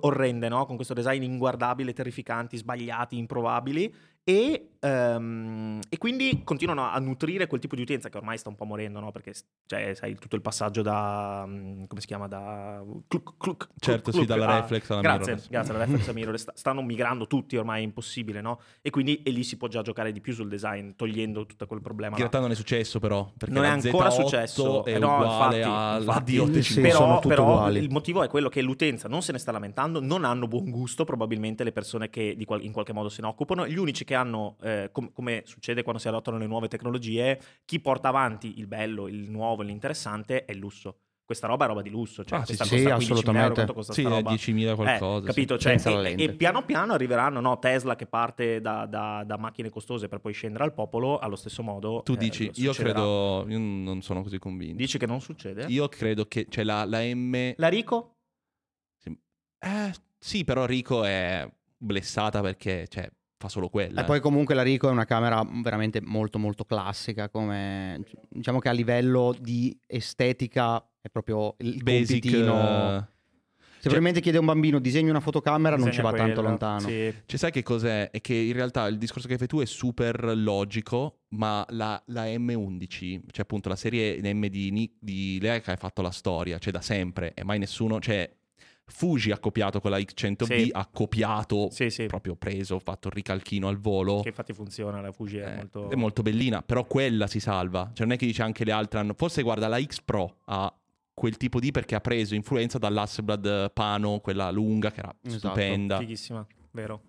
orrende no con questo design inguardabile terrificanti sbagliati improbabili e, ehm, e quindi continuano a nutrire quel tipo di utenza che ormai sta un po' morendo no perché cioè, sai tutto il passaggio da mm, come si chiama da cluck, cluck, Certo, cluck, sì, cluck dalla a- reflex alla grazie, mirrorless. grazie alla reflex a mirrorless sta- stanno migrando tutti ormai è impossibile no e quindi e lì si può già giocare di più sul design togliendo tutto quel problema In realtà non è successo però, perché Non è ancora Z8 successo. è Eh no, uguale infatti, alla infatti. D850. Sì, però, sono tutte però il motivo è quello che l'utenza non se ne sta lamentando, non hanno buon gusto probabilmente le persone che qual- in qualche modo se ne occupano. Gli unici che hanno, eh, com- come succede quando si adottano le nuove tecnologie, chi porta avanti il bello, il nuovo, l'interessante è il lusso. Questa roba è roba di lusso, cioè Ah, sì, questa sì, costa 15.000 assolutamente. euro, quanto costa Sì, roba? 10.000 qualcosa. Eh, sì. capito? Cioè, Senza la e, e piano piano arriveranno no, Tesla che parte da, da- da macchine costose per poi scendere al popolo, allo stesso modo. Tu eh, dici, io credo, io non sono così convinto. Dici che non succede? Io credo che c'è la, la M... La Rico? Eh, sì, però Rico è blessata perché cioè, fa solo quella. E poi comunque la Ricoh è una camera veramente molto molto classica, come diciamo che a livello di estetica è proprio il Basic... compitino. eh, Se probabilmente chiede a un bambino disegni una fotocamera non ci va tanto quella, lontano. Sì. Cioè, sai che cos'è? È che in realtà il discorso che fai tu è super logico, ma la, la M11, cioè appunto la serie M di, Ni- di Leica ha fatto la storia, cioè da sempre, e mai nessuno, cioè Fuji ha copiato con la X100B, Sì. ha copiato, Sì, sì. proprio preso, fatto il ricalchino al volo. Che infatti funziona, la Fuji è Eh, molto... è molto bellina, però quella si salva. Cioè non è che dice anche le altre hanno... Forse guarda la X Pro ha quel tipo di perché ha preso influenza dall'Hasselblad Pano, quella lunga che era Esatto. stupenda. Fighissima, vero.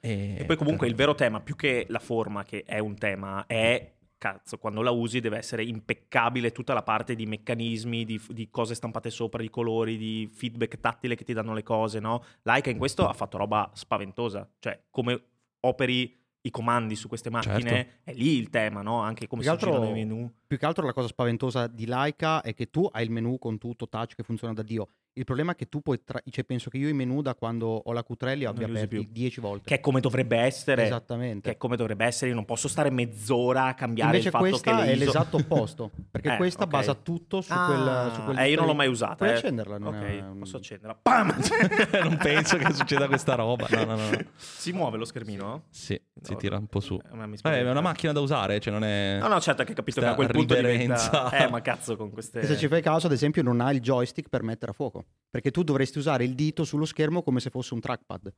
E, E poi comunque il vero tema, più che la forma che è un tema, è... Cazzo, quando la usi deve essere impeccabile tutta la parte di meccanismi, di, di cose stampate sopra, di colori, di feedback tattile che ti danno le cose, no? Laika in questo ha fatto roba spaventosa. Cioè, come operi i comandi su queste macchine, Certo. è lì il tema, no? Anche come Più si che altro- girano i menu. Più che altro la cosa spaventosa di Laika è che tu hai il menu con tutto touch che funziona da Dio. Il problema è che tu puoi, tra- cioè penso che io i menu da quando ho la Q3 li abbia aperti più. 10 volte. Che è come dovrebbe essere. Esattamente. Che è come dovrebbe essere, io non posso stare mezz'ora a cambiare Invece il fatto questa che è l'esatto opposto, perché Eh, questa ok. basa tutto su, Ah, quel, su quel eh, io non l'ho mai usata. Puoi eh. accenderla, non ok, è- posso accenderla. Pam! non penso che succeda questa roba. No, no, no. no. si muove lo schermino? Sì, si No, tira un po' su. Eh, Eh, spaventa. è una macchina da usare, cioè non è... No, no, certo che ho capito che a quel punto diventa... Eh, ma cazzo con queste... E se ci fai caso, ad esempio, non ha il joystick per mettere a fuoco, perché tu dovresti usare il dito sullo schermo come se fosse un trackpad.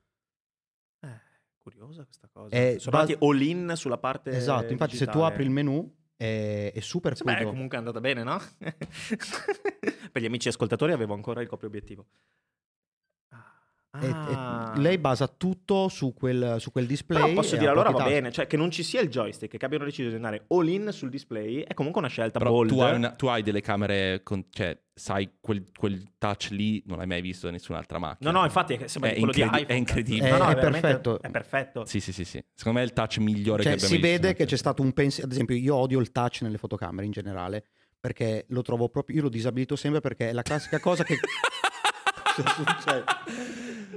Eh, curiosa questa cosa. Eh, Sono andati all-in sulla parte esatto, infatti se tu digitale. apri il menu è, è super Sì, beh, comunque è andata bene, no? per gli amici ascoltatori avevo ancora il copriobiettivo. Ah. E- e lei basa tutto su quel, su quel display. Però posso dire allora va bene, cioè che non ci sia il joystick, che abbiano deciso di andare all in sul display, è comunque una scelta Però bold. tu hai, una- tu hai delle camere, con, cioè sai quel, quel touch lì non l'hai mai visto da nessun'altra macchina. No, no, infatti sembra È di quello di incredi- iPhone. è incredibile. No, no, È- è perfetto. È perfetto. Sì, sì, sì, sì. Secondo me è il touch migliore Cioè, che abbiamo si visto. vede che c'è stato un pensiero. Ad esempio, io odio il touch nelle fotocamere in generale. Perché lo trovo proprio. Io lo disabilito sempre perché è la classica cosa che. Cosa succede?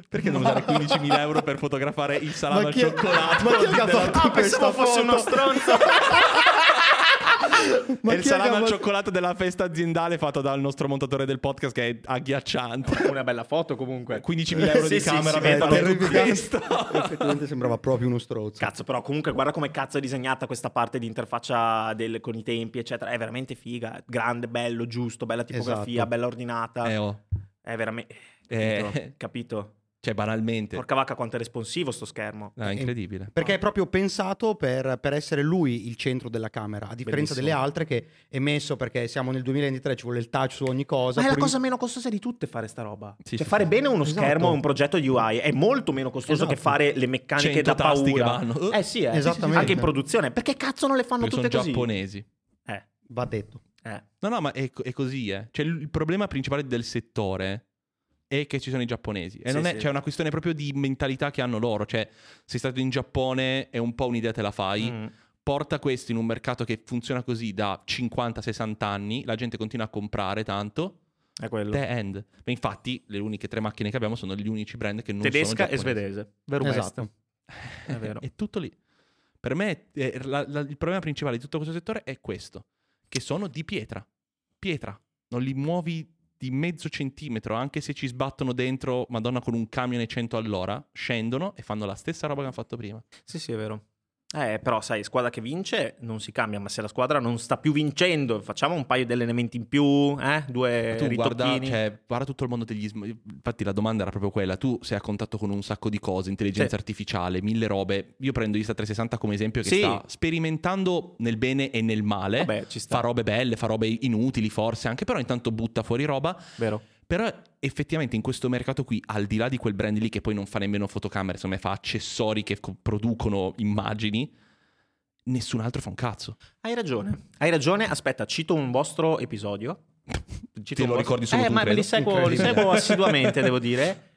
Perché devo usare 15.000 euro per fotografare il salame al cioccolato? ma chi è che ha fatto Ah, pensavo questa fosse uno foto? stronzo. Ma è il salame al cioccolato della festa aziendale fatto dal nostro montatore del podcast che è agghiacciante. Una bella foto comunque. 15.000 euro Sì, di sì, camera si per questo. Effettivamente sembrava proprio uno strozzo. Cazzo, però comunque guarda come cazzo è disegnata questa parte di interfaccia del- con i tempi, eccetera. È veramente figa. Grande, bello, giusto, bella tipografia, Esatto. bella ordinata. Eh, oh. È veramente... Eh. Capito? Capito? Cioè, banalmente. Porca vacca quanto è responsivo sto schermo. No, è incredibile. Perché è proprio pensato per, per essere lui il centro della camera, a differenza Bellissimo. delle altre che è messo perché siamo nel 2023, ci vuole il touch su ogni cosa. Ma è la pure in- cosa meno costosa di tutte fare sta roba. Sì, cioè sì, fare sì. bene uno Esatto. schermo, un progetto di UI è molto meno costoso Esatto. che fare le meccaniche 100 da tasti che paura. vanno. Eh sì, eh. Esattamente. Anche in produzione. Perché cazzo non le fanno Perché sono tutte così? giapponesi. Eh, Va detto. eh. No, no, ma è, è così, eh. Cioè, il il problema principale del settore è che ci sono i giapponesi. E Sì, non è, sì. c'è una questione proprio di mentalità che hanno loro. Cioè, sei stato in Giappone e un po' un'idea te la fai. Mm. Porta questo in un mercato che funziona così da 50-60 anni. La gente continua a comprare tanto. È quello. The end. Ma infatti, le uniche tre macchine che abbiamo sono gli unici brand che non Tedesca sono e giapponesi. svedese. Vero Esatto. È vero. È tutto lì. Per me eh, la- la- il problema principale di tutto questo settore è questo, che sono di pietra. Pietra. Non li muovi di mezzo centimetro, anche se ci sbattono dentro, madonna, con un camion e 100 all'ora, scendono e fanno la stessa roba che hanno fatto prima. Sì, sì, è vero. Eh, però sai, squadra che vince non si cambia, ma se la squadra non sta più vincendo, facciamo un paio di elementi in più, eh? Due tu guarda, cioè, guarda tutto il mondo degli Infatti la domanda era proprio quella. Tu sei a contatto con un sacco di cose, intelligenza Sì. artificiale, mille robe. Io prendo Insta360 come esempio che Sì. sta sperimentando nel bene e nel male. Vabbè, ci sta. Fa robe belle, fa robe inutili forse anche, però intanto butta fuori roba. Vero? Però effettivamente in questo mercato qui, al di là di quel brand lì che poi non fa nemmeno fotocamere, insomma fa accessori che co- producono immagini, nessun altro fa un cazzo. Hai ragione. Hai ragione. Aspetta, cito un vostro episodio. Cito Te lo vostro- ricordi solo eh, tu, ma credo. li seguo, li seguo assiduamente, devo dire.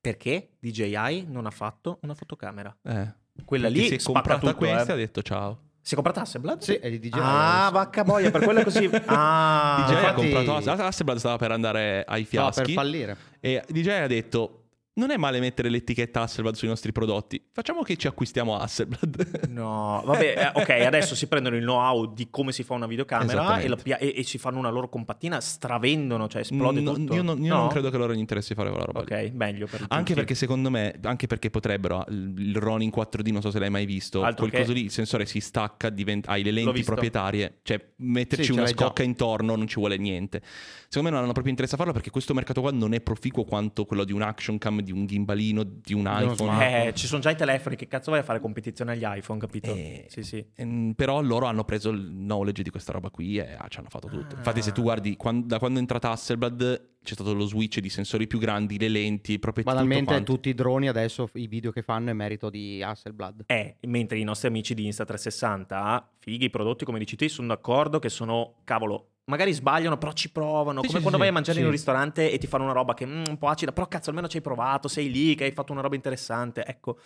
Perché DJI non ha fatto una fotocamera? Eh. Quella Perché lì si è comprata tutto, questa eh. e ha detto ciao. Si è comprata Hasselblad? Sì, è di DJI. Ah, adesso. vacca boia, per quello è così. Ah, DJ ha infatti- comprato Hasselblad, stava per andare ai Stava per fiaschi fallire. e DJ ha detto non è male mettere l'etichetta Hasselblad sui nostri prodotti, facciamo che ci acquistiamo Hasselblad. No, vabbè, eh, ok, adesso si prendono il know-how di come si fa una videocamera e, la e- e si fanno una loro compattina, stravendono, cioè esplode No, tutto. Io, non, io No? non credo che loro gli interessi fare quella roba. lì. Ok, meglio per Anche tutti. perché secondo me, anche perché potrebbero, il il Ronin 4D, non so se l'hai mai visto, Altro quel che- coso lì, il sensore si stacca, diventa- hai le lenti proprietarie, cioè metterci Sì, una l'hai già. scocca intorno non ci vuole niente. Secondo me non hanno proprio interesse a farlo perché questo mercato qua non è proficuo quanto quello di un action cam, di un gimbalino, di un iPhone. Eh, ci sono già i telefoni, che cazzo vai a fare competizione agli iPhone, capito? Eh, Sì, sì. Ehm, però loro hanno preso il knowledge di questa roba qui e ah, ci hanno fatto tutto. Infatti, se tu Ah. guardi quan- da quando è entrata Hasselblad, c'è stato lo switch di sensori più grandi, le lenti, proprio tutto Banalmente quanto. tutti i droni adesso, i video che fanno è merito di Hasselblad. Eh, mentre i nostri amici di Insta360, fighi i prodotti come dici te, sono d'accordo che sono, cavolo, magari sbagliano, però ci provano. Sì, come sì, quando sì, vai a mangiare in un ristorante e ti fanno una roba che mm, un po' acida, però cazzo, almeno ci hai provato, sei lì, che hai fatto una roba interessante. Ecco,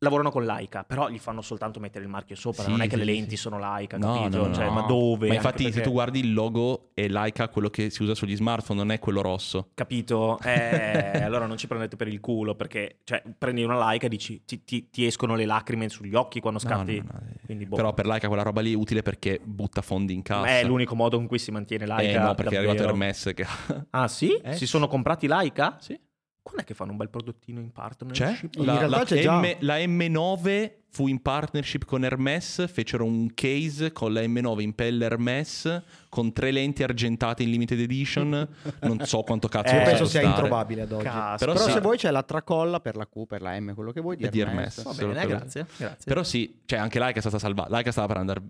lavorano con Leica, però gli fanno soltanto mettere il marchio sopra. Sì, non è che sì, le lenti sì. sono Leica, No, capito? no, no, Cioè, ma dove? Ma infatti, se perché- tu guardi il logo è Leica quello che si usa sugli smartphone, non è quello rosso. Capito? Eh, allora non ci prendete per il culo perché cioè, prendi una like e dici ti, ti- ti escono le lacrime sugli occhi quando scatti. eh. Quindi, boh. Però per Leica quella roba lì è utile perché butta fondi in cassa. è l'unico modo con cui si mantiene Eh, Laika. no, perché è arrivato davvero. Hermes che... Ah sì? Eh, si sono comprati Laika? sì. Quando è che fanno un bel prodottino in partnership? C'è? In La, realtà la c'è già. M- la M9 fu in partnership con Hermes, fecero un case con la M9 in pelle Hermes con tre lenti argentate in limited edition. non so quanto cazzo Eh, penso sia introvabile ad oggi. Cazzo. Però, Però sì. se vuoi c'è la tracolla per la Q, per la M, quello che vuoi di E di Hermes. Hermes. Va bene, grazie. grazie. Però sì, cioè anche Leica è stata salvata. Leica stava per andare...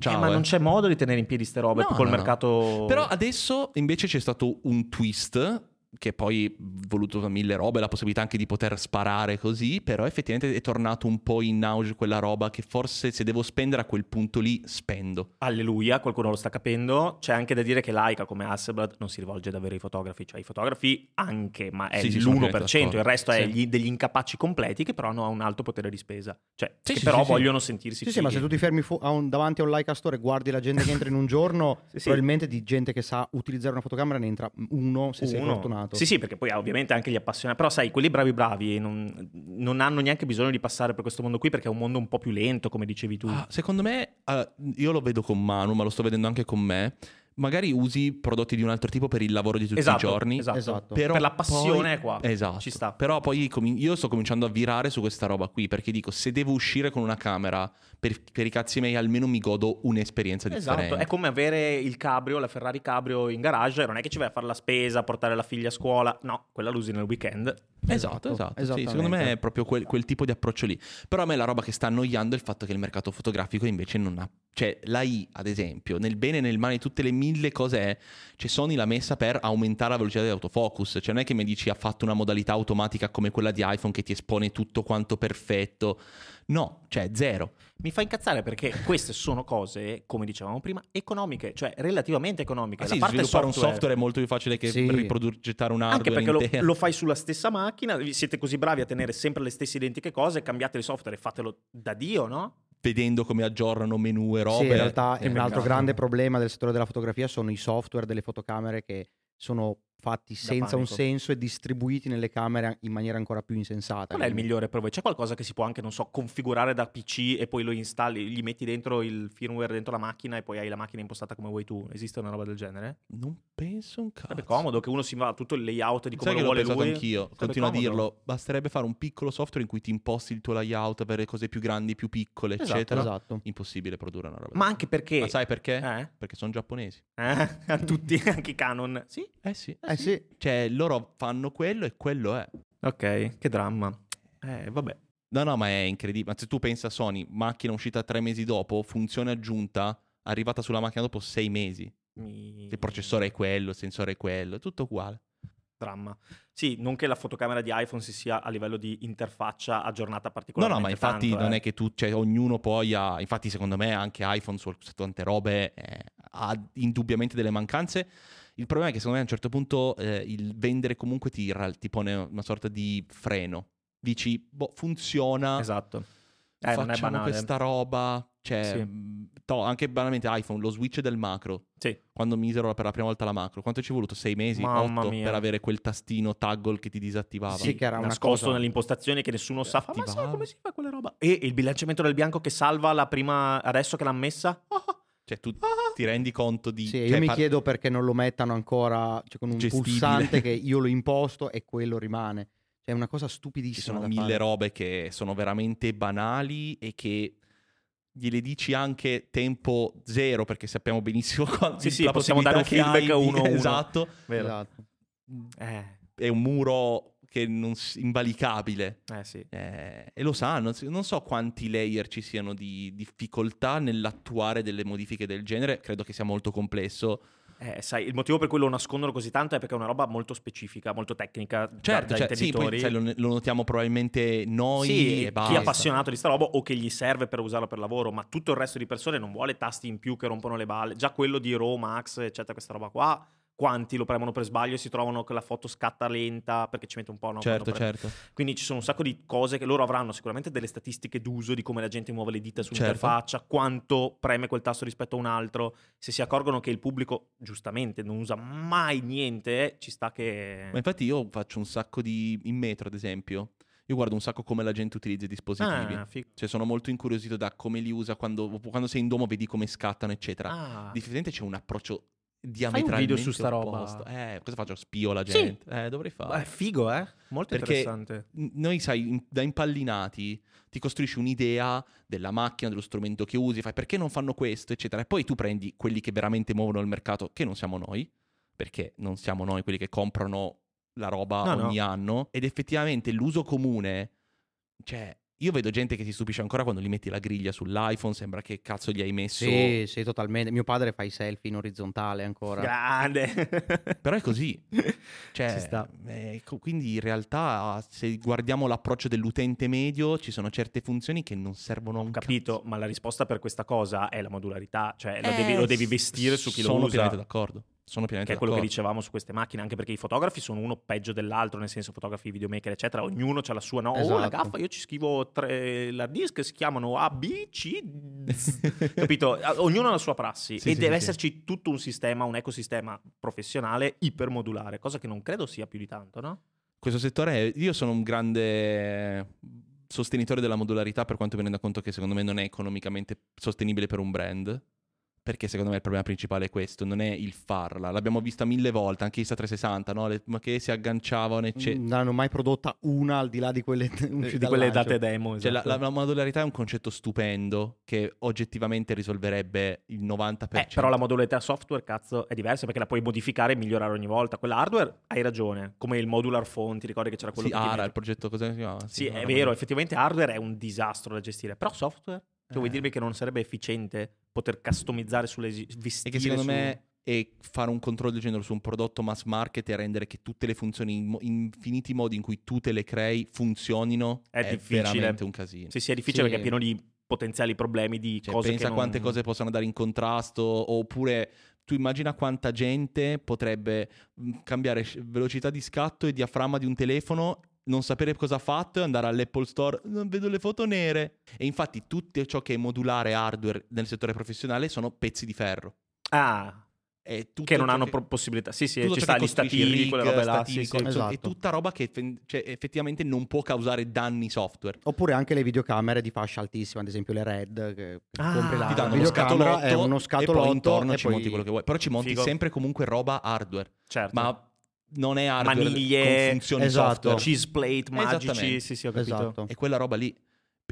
Ciao, eh, ma eh. non c'è modo di tenere in piedi ste robe No, col no, no. mercato. Però adesso invece c'è stato un twist che poi voluto da mille robe, la possibilità anche di poter sparare così, però effettivamente è tornato un po' in auge quella roba che forse se devo spendere a quel punto lì spendo. Alleluia, qualcuno lo sta capendo. C'è anche da dire che Leica, come Hasselblad, non si rivolge davvero ai fotografi. Cioè, i fotografi anche, ma è Sì, sì, sono l'1%. pienamente il resto è d'accordo. gli- degli incapaci completi che però hanno un alto potere di spesa. Cioè, Sì, che sì, però sì, sì. vogliono sentirsi Sì, sì, ma se tu ti fermi fu- a un- davanti a un Leica Store e guardi la gente che entra in un giorno, Sì, sì. probabilmente di gente che sa utilizzare una fotocamera ne entra uno se sei Uno. Fortunato. Sì, sì, perché poi ovviamente anche gli appassionati. Però sai, quelli bravi bravi non, non hanno neanche bisogno di passare per questo mondo qui perché è un mondo un po' più lento, come dicevi tu. Ah, secondo me, ah, io lo vedo con Manu, ma lo sto vedendo anche con me. Magari usi prodotti di un altro tipo per il lavoro di tutti esatto, i giorni. esatto. Esatto. Però per la passione poi- è qua. Esatto. Ci sta. Però poi io sto cominciando a virare su questa roba qui perché dico se devo uscire con una camera per, per i cazzi miei almeno mi godo un'esperienza Esatto, differente. è come avere il cabrio, la Ferrari cabrio in garage, non è che ci vai a fare la spesa, portare la figlia a scuola, no, quella l'usi nel weekend. Esatto, esatto. Sì, esattamente. secondo me è proprio quel, quel tipo di approccio lì. Però a me la roba che sta annoiando è il fatto che il mercato fotografico invece non ha... Cioè, la I, ad esempio, nel bene e nel male, tutte le mille cose è... Cioè, Sony l'ha messa per aumentare la velocità dell'autofocus. Cioè, non è che mi dici ha fatto una modalità automatica come quella di iPhone che ti espone tutto quanto perfetto. No, cioè, zero. Mi fa incazzare perché queste sono cose, come dicevamo prima, economiche, cioè relativamente economiche. La sì, parte sviluppare software, un software è molto più facile che Sì. riprogettare un Anche hardware perché lo, lo fai sulla stessa macchina, siete così bravi a tenere sempre le stesse identiche cose, cambiate il software e fatelo da Dio, no? Vedendo come aggiornano menu e robe. Sì, in realtà eh, un altro peccato. grande problema del settore della fotografia sono i software delle fotocamere che sono fatti senza un senso e distribuiti nelle camere in maniera ancora più insensata. Qual è il migliore per voi? C'è qualcosa che si può anche, non so, configurare da PC e poi lo installi, gli metti dentro il firmware dentro la macchina e poi hai la macchina impostata come vuoi tu? Esiste una roba del genere? Non penso un cazzo. Sarebbe comodo che uno si va a tutto il layout di come Sai lo vuole lui. anch'io, Sarebbe continuo comodo. a dirlo. Basterebbe fare un piccolo software in cui ti imposti il tuo layout, avere cose più grandi, più piccole, Esatto, eccetera. Esatto. Impossibile produrre una roba. Ma anche perché... Ma sai perché? Eh? Perché sono giapponesi. Eh? A tutti, anche i canon. Sì? Eh sì. Eh sì, Cioè, loro fanno quello e quello è. Ok, che dramma. Eh, vabbè. No, no, ma è incredibile. Ma se tu pensi a Sony, macchina uscita tre mesi dopo, funzione aggiunta, arrivata sulla macchina dopo sei mesi. Mi... Il processore è quello, il sensore è quello, è tutto uguale. Dramma. Sì, non che la fotocamera di iPhone si sia a livello di interfaccia aggiornata No, particolarmente no, ma infatti tanto, non eh. è che tu, cioè, ognuno poi ha, infatti secondo me anche iPhone su su tante robe eh, ha indubbiamente delle mancanze. Il problema è che secondo me a un certo punto eh, il vendere comunque ti, ti pone una sorta di freno. Dici, boh, funziona, Esatto. Eh, non è facciamo banale. questa roba. Cioè, Sì. to- anche banalmente iPhone, lo switch del macro. Sì. Quando misero per la prima volta la macro, quanto ci è voluto? Sei mesi? Mamma Otto? mia. Per avere quel tastino toggle che ti disattivava. Sì, che era una nascosto cosa- nelle impostazioni che nessuno sa. Fa, ma sai come si fa quella roba? E il bilanciamento del bianco che salva la prima adesso che l'ha messa? Ah, ah. Cioè, tu ti rendi conto di... Sì, io cioè, mi par- chiedo perché non lo mettano ancora cioè, con un Gestibile. pulsante che io lo imposto e quello rimane. Cioè, è una cosa Ci stupidissima. sono da mille fare. robe che sono veramente banali e che gliele dici anche tempo zero perché sappiamo benissimo quanto Sì, sì, possiamo dare un feedback uno a uno. Esatto. Vero. Esatto. Eh, È un muro che non s- invalicabile. eh sì. Eh, e lo sanno, non so quanti layer ci siano di difficoltà nell'attuare delle modifiche del genere, credo che sia molto complesso. Eh, sai, il motivo per cui lo nascondono così tanto è perché è una roba molto specifica, molto tecnica. Certo, da cioè, sì, poi sai, lo, lo notiamo probabilmente noi Sì, e chi basta. è appassionato di sta roba o che gli serve per usarlo per lavoro, ma tutto il resto di persone non vuole tasti in più che rompono le balle. Già quello di RAW, Max, eccetera, questa roba qua, quanti lo premono per sbaglio e si trovano che la foto scatta lenta perché ci mette un po', no? Certo, certo. Quindi ci sono un sacco di cose che loro avranno sicuramente delle statistiche d'uso di come la gente muove le dita Certo. sull'interfaccia, quanto preme quel tasto rispetto a un altro. Se si accorgono che il pubblico, giustamente, non usa mai niente, ci sta che... Ma infatti io faccio un sacco di... in metro ad esempio, io guardo un sacco come la gente utilizza i dispositivi. Ah. Cioè sono molto incuriosito da come li usa, quando, quando sei in domo vedi come scattano, eccetera. Ah. Differente c'è un approccio video diametralmente su sta roba? opposto. Eh, cosa faccio? Spio la Sì. gente? Eh, dovrei Beh, fare. È figo, eh? Molto Perché- interessante. Noi, sai, in- da impallinati ti costruisci un'idea della macchina, dello strumento che usi, fai perché non fanno questo, eccetera. E poi tu prendi quelli che veramente muovono il mercato, che non siamo noi, perché non siamo noi quelli che comprano la roba No, no. ogni anno, ed effettivamente l'uso comune, cioè, io vedo gente che si stupisce ancora quando gli metti la griglia sull'iPhone, sembra che cazzo gli hai messo... Sì, sì, totalmente. Mio padre fa i selfie in orizzontale ancora. Grande. Però è così. Cioè, Ci sta. eh, quindi in realtà se guardiamo l'approccio dell'utente medio ci sono certe funzioni che non servono a un Ho capito, ma la risposta per questa cosa è la modularità, cioè lo, Eh, devi, lo devi vestire su chi lo Sono usa. pienamente d'accordo. Sono Che pienamente è quello che d'accordo. dicevamo su queste macchine, anche perché i fotografi sono uno peggio dell'altro, nel senso fotografi, videomaker, eccetera. Ognuno ha la sua, no? Oh, la Esatto. gaffa, io ci scrivo tre l'hard disk, si chiamano A, B, C, capito? Ognuno ha la sua prassi Sì, e sì, deve sì, esserci tutto un sistema, un ecosistema professionale ipermodulare, cosa che non credo sia più di tanto, no? Questo settore, io sono un grande sostenitore della modularità per quanto mi renda conto che secondo me non è economicamente sostenibile per un brand. Perché secondo me il problema principale è questo, non è il farla. L'abbiamo vista mille volte, anche Insta 360, no? Le- ma che si agganciavano, eccetera. Non hanno mai prodotta una al di là di quelle Mm, di quelle date demo. Cioè, la, esatto. la- la modularità è un concetto stupendo che oggettivamente risolverebbe il 90%. Eh, però la modularità software, cazzo, è diversa perché la puoi modificare e migliorare ogni volta. Quella hardware, hai ragione, come il modular phone, ti ricordi che c'era quello Sì, che ARA, il progetto cosa si chiama? Sì, una è vero, effettivamente hardware è un disastro da gestire, però software, cioè vuoi Eh. dirmi che non sarebbe efficiente poter customizzare sulle esi- E che secondo su- me è fare un controllo del genere su un prodotto mass market e rendere che tutte le funzioni in mo- infiniti modi in cui tu te le crei funzionino È difficile. veramente un casino. Sì, sì, è difficile Sì. perché è pieno di potenziali problemi di Cioè, cose pensa che non... quante cose possono andare in contrasto, oppure tu immagina quanta gente potrebbe cambiare velocità di scatto e diaframma di un telefono, non sapere cosa ha fatto e andare all'Apple Store, non vedo le foto nere. E infatti tutto ciò che è modulare hardware nel settore professionale sono pezzi di ferro. Ah, è tutto Che non hanno pro- possibilità. Sì, sì, ci sta che gli stativi, rig, quelle robe là. stativi, Sì, sì. insomma, Esatto. È tutta roba che cioè, effettivamente non può causare danni software. Oppure anche le videocamere di fascia altissima, ad esempio le RED, che Ah, compri la Ti danno uno videocamera, è uno e scatolotto poi intorno e ci poi- monti quello che vuoi. Però ci monti Figo. sempre comunque roba hardware. Certo. Ma non è hardware Maniglie, con funzioni esatto. software. cheese plate magici. Sì, sì, ho capito. Esatto. È quella roba lì.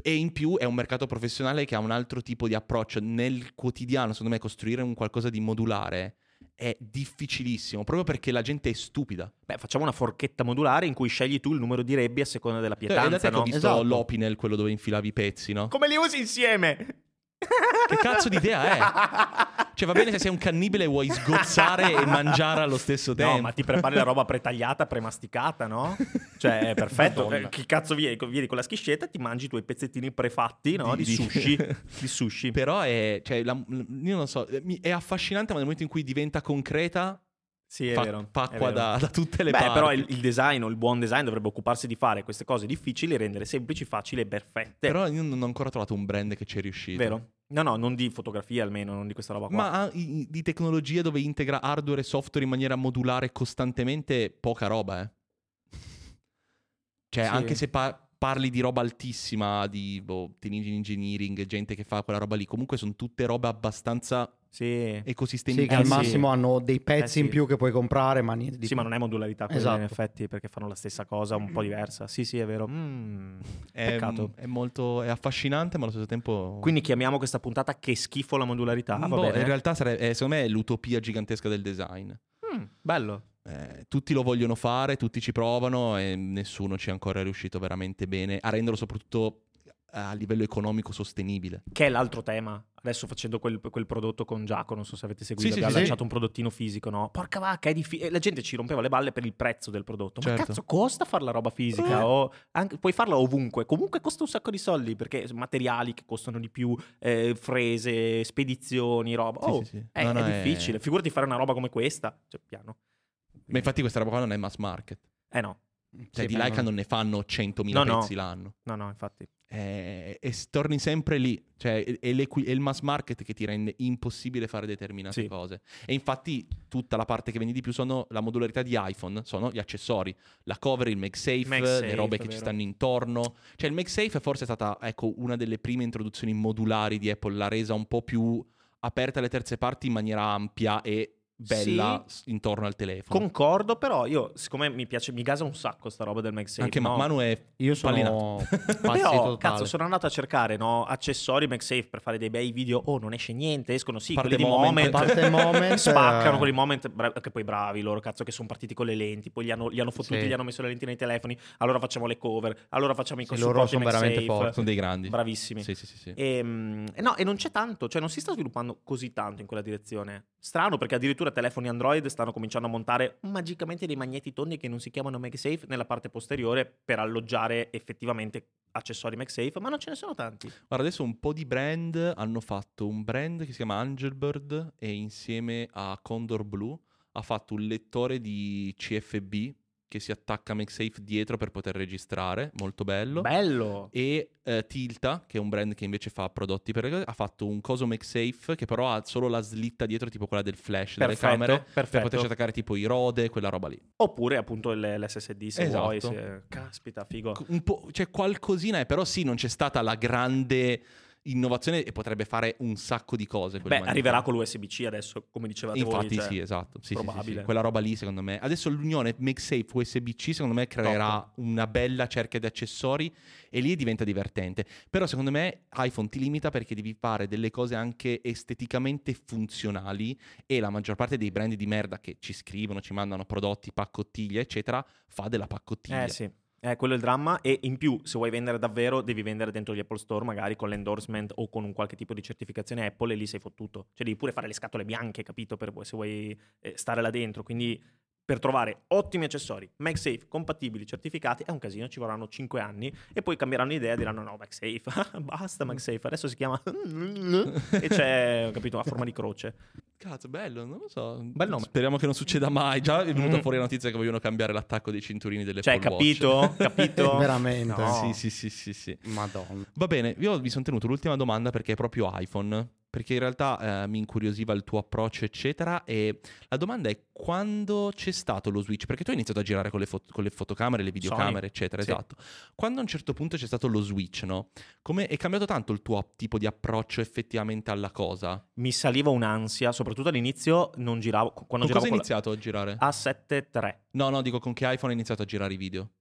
E in più è un mercato professionale che ha un altro tipo di approccio. Nel quotidiano, secondo me, costruire un qualcosa di modulare è difficilissimo, proprio perché la gente è stupida. Beh, facciamo una forchetta modulare in cui scegli tu il numero di rebbi a seconda della Cioè, pietanza, ho no? visto Esatto. l'Opinel, quello dove infilavi i pezzi, no? Come li usi insieme? Che cazzo di idea è? Cioè, va bene se sei un cannibile e vuoi sgozzare e mangiare allo stesso tempo. No, ma ti prepari la roba pretagliata, premasticata, no? Cioè, è perfetto. Eh, Che cazzo vieni? Vieni con la schiscetta e ti mangi i tuoi pezzettini prefatti, no? Di, Di- sushi. di sushi. Però è, cioè, la- io non so, mi- è affascinante, ma nel momento in cui diventa concreta, Sì, è fa, vero. fa è acqua vero. da, da tutte le Beh, parti. però il, il design o il buon design dovrebbe occuparsi di fare queste cose difficili rendere semplici, facili e perfette. Però io non ho ancora trovato un brand che ci è riuscito. Vero? No, no, non di fotografia almeno, non di questa roba qua. Ma ah, di tecnologia dove integra hardware e software in maniera modulare costantemente, poca roba, eh. Cioè, Sì. anche se pa- parli di roba altissima, di boh, engine engineering, gente che fa quella roba lì, comunque sono tutte robe abbastanza Sì. ecosistemi. Sì, che al sì. massimo hanno dei pezzi Eh, in più che puoi comprare, ma niente di Sì, più. ma non è modularità quella Esatto. in effetti, perché fanno la stessa cosa un po' diversa. Sì, sì, è vero. Mm, è, peccato. è molto è affascinante, ma allo stesso tempo. Quindi chiamiamo questa puntata che schifo la modularità, va Boh, bene? in realtà sarebbe, eh, secondo me è l'utopia gigantesca del design. Mm, bello. Eh, tutti lo vogliono fare, tutti ci provano e nessuno ci è ancora riuscito veramente bene a renderlo soprattutto a livello economico sostenibile. Che è l'altro tema. Adesso facendo quel, quel prodotto con Giacomo, non so se avete seguito, Sì, sì, abbiamo sì, lanciato un prodottino fisico, no? Porca vacca, è difficile. La gente ci rompeva le balle per il prezzo del prodotto. Ma Certo. cazzo, costa fare la roba fisica? Eh. O anche- puoi farla ovunque. Comunque costa un sacco di soldi perché materiali che costano di più, eh, frese, spedizioni, roba. Sì, Oh, sì, sì. È, No, no, è è- difficile. Figurati fare una roba come questa. Cioè, piano. Ma infatti questa roba qua non è mass market. Eh no, Cioè Sì, di ma Leica non ne fanno 100.000 No, no. pezzi l'anno. no, no, infatti. Eh, e torni sempre lì. Cioè è, è è il mass market che ti rende impossibile fare determinate Sì. cose. E infatti tutta la parte che vendi di più sono la modularità di iPhone, sono gli accessori. La cover, il MagSafe, MagSafe, le robe è che ci stanno intorno. Cioè il MagSafe forse è stata ecco, una delle prime introduzioni modulari di Apple, l'ha resa un po' più aperta alle terze parti in maniera ampia e bella s- intorno al telefono. Concordo, però io, siccome mi piace, mi gasa un sacco sta roba del MagSafe. Anche Ma- no? Manu è Io sono Pallinato. pazzi Però, totale. cazzo, sono andato a cercare no, accessori MagSafe per fare dei bei video. Oh, non esce niente, escono sì, Parte quelli di Moment. Moment. Parte Moment, spaccano eh. quelli Moment, bra- che poi bravi loro, cazzo, che sono partiti con le lenti, poi li hanno, li hanno fottuti, Sì. gli hanno messo le lenti nei telefoni, allora facciamo le cover, allora facciamo i Sì, loro sono MagSafe. veramente forti. sono dei grandi. Bravissimi. Sì, sì, sì, sì. E, mm, e no, e non c'è tanto, cioè non si sta sviluppando così tanto in quella direzione. Strano perché addirittura telefoni Android stanno cominciando a montare magicamente dei magneti tondi che non si chiamano MagSafe nella parte posteriore per alloggiare effettivamente accessori MagSafe, ma non ce ne sono tanti. Guarda, adesso un po' di brand hanno fatto un brand che si chiama Angelbird e insieme a Condor Blue ha fatto un lettore di CFB che si attacca MagSafe dietro per poter registrare, molto bello. Bello! E eh, Tilta, che è un brand che invece fa prodotti per ha fatto un coso MagSafe che però ha solo la slitta dietro tipo quella del flash delle Perfetto, camere per perfetto. poterci attaccare tipo i rode, quella roba lì. Oppure appunto l'SSD se Esatto. vuoi. se- Caspita, figo. Un po', cioè qualcosina è, però sì, non c'è stata la grande innovazione e potrebbe fare un sacco di cose. Beh, arriverà con l'USB-C adesso, come dicevate Infatti voi. cioè, sì, esatto. Sì, sì, sì, probabile. sì. Quella roba lì, secondo me. Adesso l'unione MagSafe USB-C, secondo me, creerà una bella cerchia di accessori e lì diventa divertente. Però, secondo me, iPhone ti limita perché devi fare delle cose anche esteticamente funzionali e la maggior parte dei brand di merda che ci scrivono, ci mandano prodotti, paccottiglie, eccetera, fa della paccottiglia. Eh sì. Eh, quello è il dramma e in più se vuoi vendere davvero devi vendere dentro gli Apple Store magari con l'endorsement o con un qualche tipo di certificazione Apple e lì sei fottuto. Cioè devi pure fare le scatole bianche, capito? Per, se vuoi eh, stare là dentro. Quindi per trovare ottimi accessori, MagSafe, compatibili, certificati, è un casino, ci vorranno 5 anni e poi cambieranno idea e diranno no, MagSafe, basta MagSafe, adesso si chiama e c'è, capito, a forma di croce. Cazzo, bello, non lo so. Bel nome. Speriamo che non succeda mai. Già è venuta Mm. fuori la notizia che vogliono cambiare l'attacco dei cinturini delle Cioè, Apple capito? Capito? Veramente. No. Sì, sì, sì, sì, sì. Madonna. Va bene, io vi sono tenuto l'ultima domanda perché è proprio iPhone. Perché in realtà eh, mi incuriosiva il tuo approccio, eccetera. E la domanda è quando c'è stato lo switch? Perché tu hai iniziato a girare con le, fo- con le fotocamere, le videocamere, Sony. eccetera, Sì. esatto. Quando a un certo punto c'è stato lo switch, no? Come è cambiato tanto il tuo tipo di approccio effettivamente alla cosa? Mi saliva un'ansia, soprattutto all'inizio non giravo. Quando Con cosa giravo hai con iniziato a girare? la A7 III. No, no, dico con che iPhone hai iniziato a girare i video?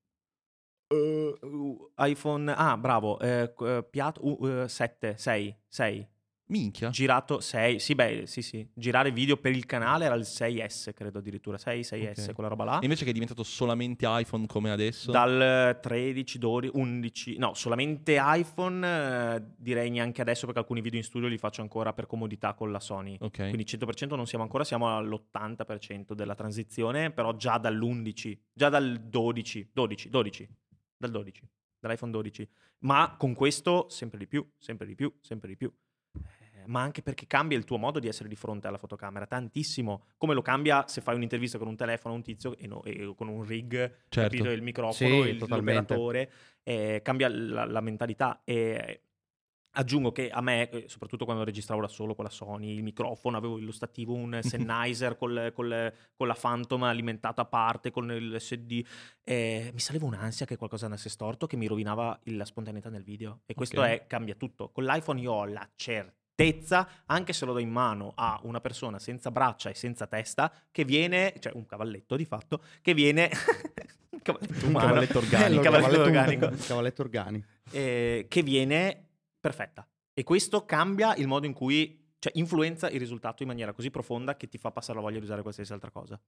Uh, iPhone. Ah, bravo. Piat, uh, uh, 7, 6, 6. Minchia. Girato 6. Sì, beh, sì, sì. Girare video per il canale era il 6S, credo addirittura. 6, 6S, Ok. quella roba là. E invece che è diventato solamente iPhone come adesso? Dal 13, 12, 11, no, solamente iPhone, eh, direi neanche adesso perché alcuni video in studio li faccio ancora per comodità con la Sony. Ok. Quindi 100% non siamo ancora, siamo all'80% della transizione, però già dall'11, già dal 12, 12, 12, dal 12, dall'iPhone 12. Ma con questo sempre di più, sempre di più, sempre di più. Ma anche perché cambia il tuo modo di essere di fronte alla fotocamera tantissimo. Come lo cambia se fai un'intervista con un telefono un tizio e, no- e con un rig Certo. capito? il microfono, Sì, il, totalmente. l'operatore, eh, cambia la, la mentalità e aggiungo che a me, eh, soprattutto quando registravo da solo con la Sony, il microfono, avevo lo stativo, un Sennheiser col- col- con la Phantom alimentata a parte, con l'SD, eh, mi saliva un'ansia che qualcosa andasse storto che mi rovinava la spontaneità nel video e questo Ok. è, cambia tutto. Con l'iPhone io ho la certezza, anche se lo do in mano a una persona senza braccia e senza testa, che viene, cioè un cavalletto di fatto, che viene... un cavalletto Un umano, cavalletto organico. cavalletto organico, Un cavalletto organico. eh, che viene perfetta. E questo cambia il modo in cui, cioè influenza il risultato in maniera così profonda che ti fa passare la voglia di usare qualsiasi altra cosa.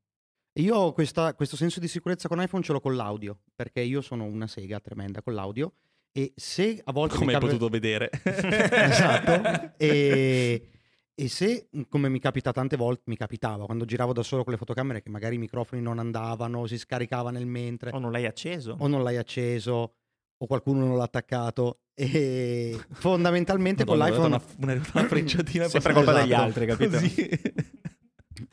Io ho questa- questo senso di sicurezza con iPhone ce l'ho con l'audio, perché io sono una sega tremenda con l'audio e se a volte Come hai capita- potuto vedere. esatto. E, e se, come mi capita tante volte, mi capitava quando giravo da solo con le fotocamere che magari i microfoni non andavano, si scaricava nel mentre, O non l'hai acceso? o non l'hai acceso, o qualcuno non l'ha attaccato. E fondamentalmente con Madonna, l'iPhone... è arrivata Una, una, una frecciatina Sempre colpa degli Esatto. altri, capito? Così.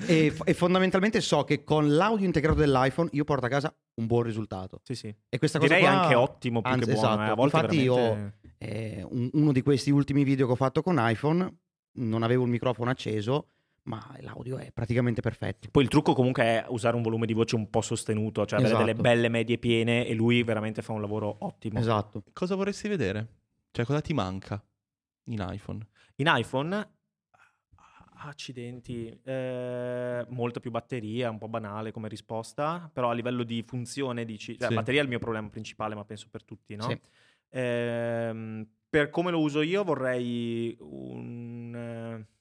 E, e fondamentalmente so che con l'audio integrato dell'iPhone io porto a casa un buon risultato. Sì, sì. E questa cosa Direi qua- anche ottimo più anzi, che buono. esatto. eh. A volte Infatti io- veramente... Eh, un- uno di questi ultimi video che ho fatto con iPhone non avevo il microfono acceso, ma l'audio è praticamente perfetto. Poi il trucco comunque è usare un volume di voce un po' sostenuto, cioè avere Esatto. delle belle medie piene e lui veramente fa un lavoro ottimo. Esatto. Cosa vorresti vedere? Cioè, cosa ti manca in iPhone? In iPhone, accidenti, eh, molta più batteria, un po' banale come risposta, però a livello di funzione dici, cioè, Sì. batteria è il mio problema principale, ma penso per tutti, no? Sì. Ehm, per come lo uso io vorrei un... eh,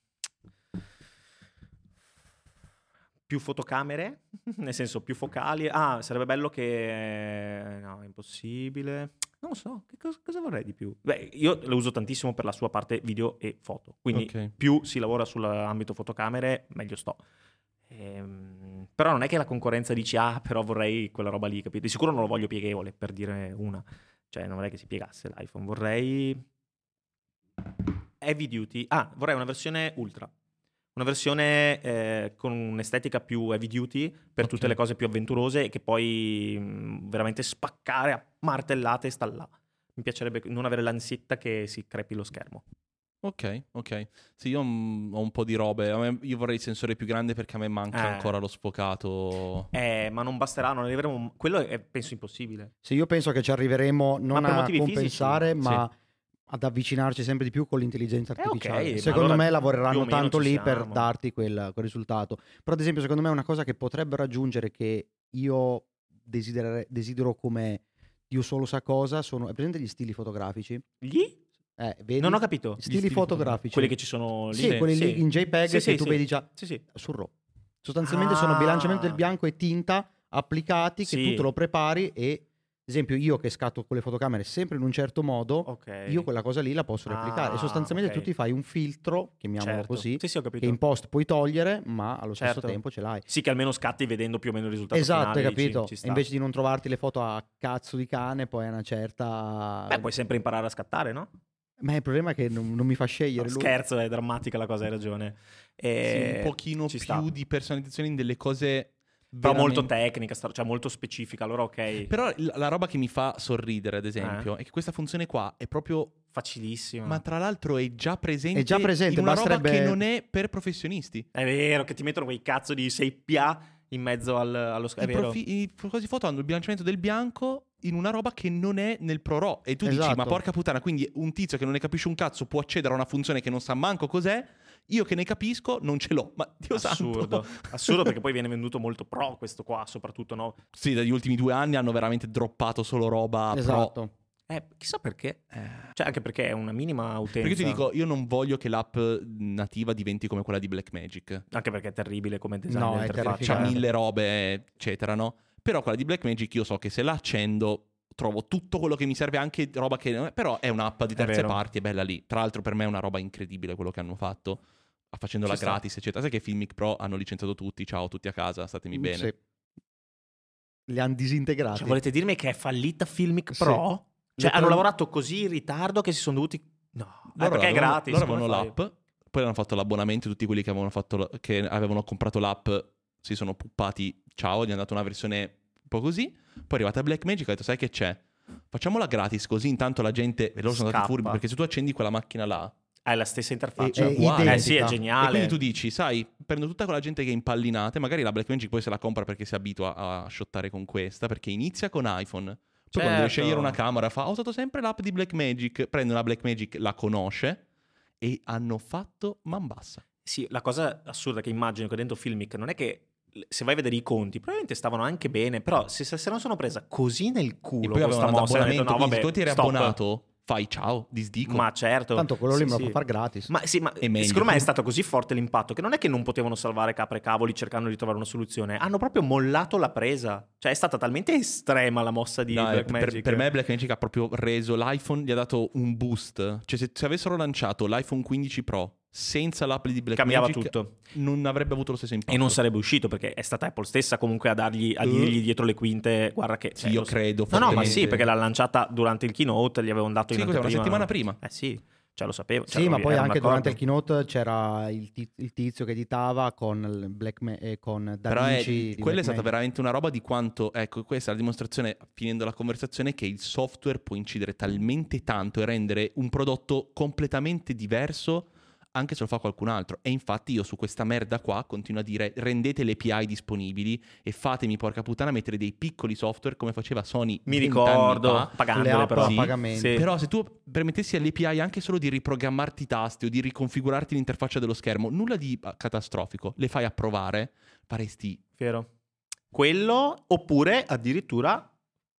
più fotocamere, nel senso più focali. Ah, sarebbe bello che... No, è impossibile. Non lo so, che cosa, cosa vorrei di più? Beh, io lo uso tantissimo per la sua parte video e foto, quindi Ok. più si lavora sull'ambito fotocamere, meglio sto. Ehm, però non è che la concorrenza dici, ah, però vorrei quella roba lì, capito? Di sicuro non lo voglio pieghevole, per dire una. Cioè, non vorrei che si piegasse l'iPhone, vorrei... Heavy duty. Ah, vorrei una versione ultra. Una versione eh, con un'estetica più heavy duty per Ok. tutte le cose più avventurose e che poi mh, veramente spaccare a martellate e sta là. Mi piacerebbe non avere l'ansietta che si crepi lo schermo. Ok, ok. Sì, io mm, ho un po' di robe. Io vorrei il sensore più grande perché a me manca Eh. ancora lo sfocato. Eh, ma non basterà, non arriveremo. Quello è penso impossibile. Sì, io penso che ci arriveremo non per a motivi compensare, fisici? ma ad avvicinarci sempre di più con l'intelligenza Eh, artificiale. ma secondo allora me lavoreranno tanto lì per siamo. darti quel, quel risultato. Però, ad esempio, secondo me è una cosa che potrebbero aggiungere che io desidero come Dio solo sa cosa sono... È presente gli stili fotografici? Gli? Eh, vedi? Non ho capito. Stili, stili fotografici. Quelli che ci sono lì. Sì, quelli lì in JPEG Sì, che sì, tu sì. vedi già Sì, sì. sul RAW. Sostanzialmente Ah. sono bilanciamento del bianco e tinta applicati che Sì. tu te lo prepari e, esempio, io che scatto con le fotocamere sempre in un certo modo, Ok. io quella cosa lì la posso replicare. Ah, e sostanzialmente ok. tu ti fai un filtro, chiamiamolo Certo. così, Sì, sì, ho che in post puoi togliere, ma allo stesso Certo. tempo ce l'hai. Sì, che almeno scatti vedendo più o meno il risultato Esatto, finale. hai capito? ci. E invece di non trovarti le foto a cazzo di cane, poi a una certa... Beh, puoi sempre imparare a scattare, no? Ma il problema è che non, non mi fa scegliere. No, lui. scherzo, è drammatica la cosa, hai ragione. Sì, Eh, un pochino ci più sta. di personalizzazione in delle cose Però molto tecnica, cioè molto specifica, allora ok. Però la roba che mi fa sorridere, ad esempio, è che questa funzione qua è proprio. Facilissimo. Ma tra l'altro è già presente. È già presente, in una roba basterebbe- che non è per professionisti. È vero che ti mettono quei cazzo di 6PA in mezzo al- allo I, schermo. È vero. profi- i propositi foto hanno il bilanciamento del bianco in una roba che non è nel Pro RAW. E tu dici, Esatto. ma porca puttana, quindi un tizio che non ne capisce un cazzo può accedere a una funzione che non sa manco cos'è. Io che ne capisco non ce l'ho. Ma Dio Assurdo. santo. Assurdo perché poi viene venduto molto pro questo qua, soprattutto, no? Sì, dagli ultimi due anni hanno veramente droppato solo roba pro. Esatto. Eh, chissà perché. Eh. Cioè, anche perché è una minima utenza. Perché ti dico, io non voglio che l'app nativa diventi come quella di Blackmagic. Anche perché è terribile come design No. C'ha mille robe, eccetera, no? Però quella di Blackmagic io so che se la accendo trovo tutto quello che mi serve, anche roba che... Però è un'app di È terze vero. parti, è bella lì. Tra l'altro per me è una roba incredibile quello che hanno fatto, facendola Ci sta. gratis, eccetera. Sai che Filmic Pro hanno licenziato tutti, ciao, tutti a casa, statemi bene. Sì. Li hanno disintegrati. Cioè, volete dirmi che è fallita Filmic Sì. Pro? Cioè, Letteral- hanno lavorato così in ritardo che si sono dovuti... No, eh, Loro perché è gratis. Loro avevano l'app, poi hanno fatto l'abbonamento, tutti quelli che avevano, fatto, che avevano comprato l'app si sono puppati, ciao, gli hanno dato una versione un po' così. Poi è arrivata Blackmagic e ha detto, sai che c'è? Facciamola gratis così intanto la gente... E loro sono stati Scappa. furbi perché se tu accendi quella macchina là... È la stessa interfaccia. È uguale. Eh sì, è identica. E geniale. quindi tu dici, sai, prendo tutta quella gente che è impallinata, e magari la Blackmagic poi se la compra perché si abitua a shottare con questa, perché inizia con iPhone. Poi quando deve Certo. scegliere una camera fa, ho usato sempre l'app di Blackmagic, prende una Blackmagic, la conosce e hanno fatto man bassa. Sì, la cosa assurda che immagino che dentro Filmic non è che se vai a vedere i conti, probabilmente stavano anche bene, però se, se non sono presa così nel E culo poi questa mossa, hanno detto, no, vabbè, tu ti eri stop. abbonato, fai ciao, disdico. Ma certo. Tanto quello lì Sì, me lo sì. può fare gratis. Ma sì, ma secondo me è stato così forte l'impatto che non è che non potevano salvare capre e cavoli cercando di trovare una soluzione, hanno proprio mollato la presa. Cioè è stata talmente estrema la mossa di No, Blackmagic. per, per me Blackmagic ha proprio reso l'iPhone, gli ha dato un boost. Cioè se, se avessero lanciato l'iPhone 15 Pro senza l'app di cambiava Blackmagic tutto non avrebbe avuto lo stesso impatto. e non sarebbe uscito perché è stata Apple stessa comunque a dargli a dirgli dietro le quinte guarda che Sì, cioè, io lo so- credo No, no, ma sì, perché l'ha lanciata durante il keynote, gli avevano dato Sì, in cos'è, una anteprima. settimana prima. Eh sì, cioè lo sapevo. Sì, ma poi anche durante il keynote c'era il, ti- il tizio che editava con, Black Ma- eh, con Da Però è- di quella è stata Blackmagic. veramente una roba di quanto, ecco, questa è la dimostrazione, finendo la conversazione, che il software può incidere talmente tanto e rendere un prodotto completamente diverso anche se lo fa qualcun altro. E infatti io su questa merda qua continuo a dire rendete le API disponibili e fatemi, porca puttana, mettere dei piccoli software come faceva Sony Mi 20 ricordo, pagandole però. Sì, pagamento. sì. Però se tu permettessi alle API anche solo di riprogrammarti i tasti o di riconfigurarti l'interfaccia dello schermo, nulla di ah, catastrofico, le fai approvare, faresti Vero. Quello, oppure addirittura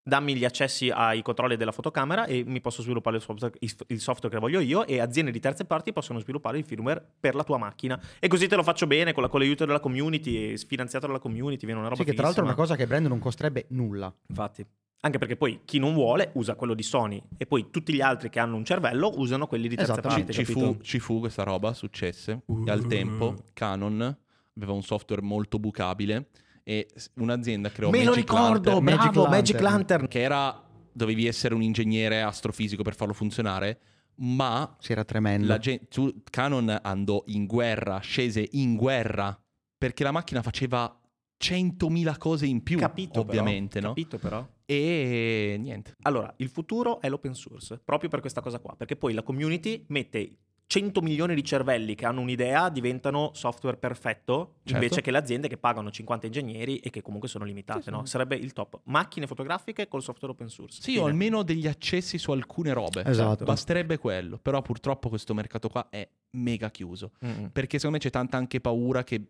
dammi gli accessi ai controlli della fotocamera e mi posso sviluppare il software, il software che voglio io e aziende di terze parti possono sviluppare il firmware per la tua macchina. E così te lo faccio bene con, la- con l'aiuto della community e finanziato dalla community, viene una roba Sì, che tra l'altro è una cosa che Brand non costerebbe nulla. Infatti. Anche perché poi chi non vuole usa quello di Sony e poi tutti gli altri che hanno un cervello usano quelli di terze Esattamente. parti. ci, fu, ci fu questa roba, successe. Uh. E al tempo Canon aveva un software molto bucabile e un'azienda creò Me lo Magic ricordo, Lantern, Magic bravo, Magic Lantern. Lantern. che era dovevi essere un ingegnere astrofisico per farlo funzionare, ma Sì, era tremendo. la gen- tu- Canon andò in guerra, scese in guerra perché la macchina faceva 100.000 cose in più, Capito ovviamente, però, no? Capito però. E niente. Allora, il futuro è l'open source, proprio per questa cosa qua, perché poi la community mette 100 milioni di cervelli che hanno un'idea, diventano software perfetto, Certo. invece che le aziende che pagano 50 ingegneri e che comunque sono limitate, Sì, sì. no? Sarebbe il top. Macchine fotografiche col software open source. Sì, Fine. o almeno degli accessi su alcune robe. Esatto. Basterebbe quello. Però purtroppo questo mercato qua è mega chiuso. Mm-mm, Perché secondo me c'è tanta anche paura che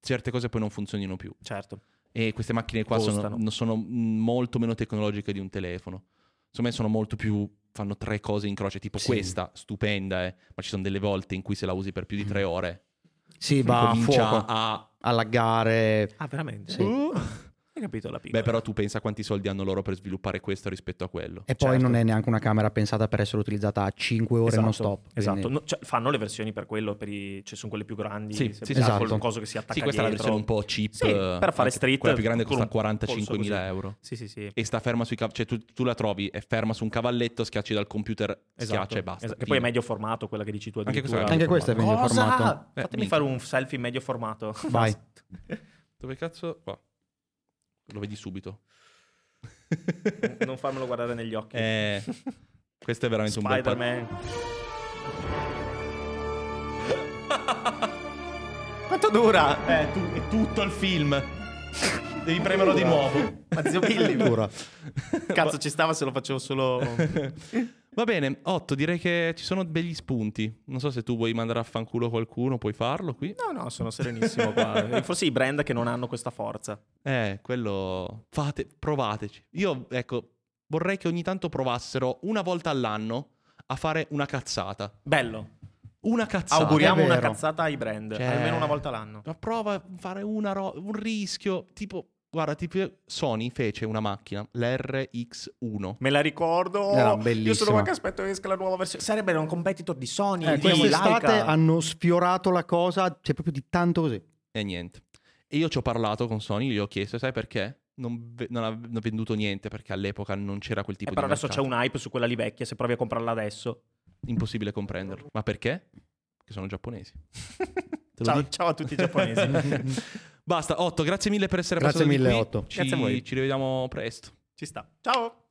certe cose poi non funzionino più. certo. E queste macchine qua sono, sono molto meno tecnologiche di un telefono. Secondo me sono molto più. Fanno tre cose in croce. Tipo Sì. questa, stupenda, eh, ma ci sono delle volte in cui se la usi per più di tre ore. Sì, va a a. a laggare. Ah, veramente? Sì. Uh, hai capito la piccola? Beh, però tu pensa quanti soldi hanno loro per sviluppare questo rispetto a quello. E poi Certo. non è neanche una camera pensata per essere utilizzata a 5 ore Esatto, non stop. Esatto, quindi- No, cioè, fanno le versioni per quello, per i... cioè, sono quelle più grandi, Sì, sì, per esatto. qualcosa che si attacca Sì, questa è la dietro. versione un po' cheap. Sì, per fare street Quella più grande costa un polso 45.000 così. euro. Sì, sì, sì. E sta ferma sui cavalli. Cioè, tu, tu la trovi, è ferma su un cavalletto, schiacci dal computer, Esatto. schiaccia e basta. Esatto, Che poi è medio formato, quella che dici tu Anche questa è Anche questo è medio Cosa? formato. Eh, Fatemi fare un selfie in medio formato. Vai. Dove cazzo? Qua. Lo vedi subito. non farmelo guardare negli occhi. Eh, questo è veramente un bel Spider-Man. Quanto dura? Eh, tu, è tutto il film. Devi premerlo di nuovo. Ma zio Billy, Dura. Cazzo, ci stava se lo facevo solo. Va bene, 8, direi che ci sono begli spunti. Non so se tu vuoi mandare a fanculo qualcuno, puoi farlo qui. No, no, sono serenissimo qua. Forse i brand che non hanno questa forza. Eh, quello... Fate, provateci. Io, ecco, vorrei che ogni tanto provassero una volta all'anno a fare una cazzata. Bello. Una cazzata. Auguriamo una cazzata ai brand, Cioè- almeno una volta l'anno. Ma prova a fare una ro- un rischio, tipo... Guarda, tipo Sony fece una macchina, l'RX1. Me la ricordo. Era Io bellissima. sono qua che aspetto che esca la nuova versione. Sarebbe un competitor di Sony. Eh, di quest'estate hanno sfiorato la cosa, c'è proprio di tanto così. E niente. E io ci ho parlato con Sony, gli ho chiesto, sai perché? Non, ve- non hanno venduto niente perché all'epoca non c'era quel tipo Eh, però di adesso c'è un hype su quella lì vecchia. Se provi a comprarla adesso. Impossibile comprenderlo. Ma perché? Che sono giapponesi. Te lo Ciao, ciao a tutti i giapponesi. Basta, Otto, grazie mille per essere Grazie passato mille, qui. Otto. Ci, Grazie a voi. ci rivediamo presto. Ci sta. Ciao.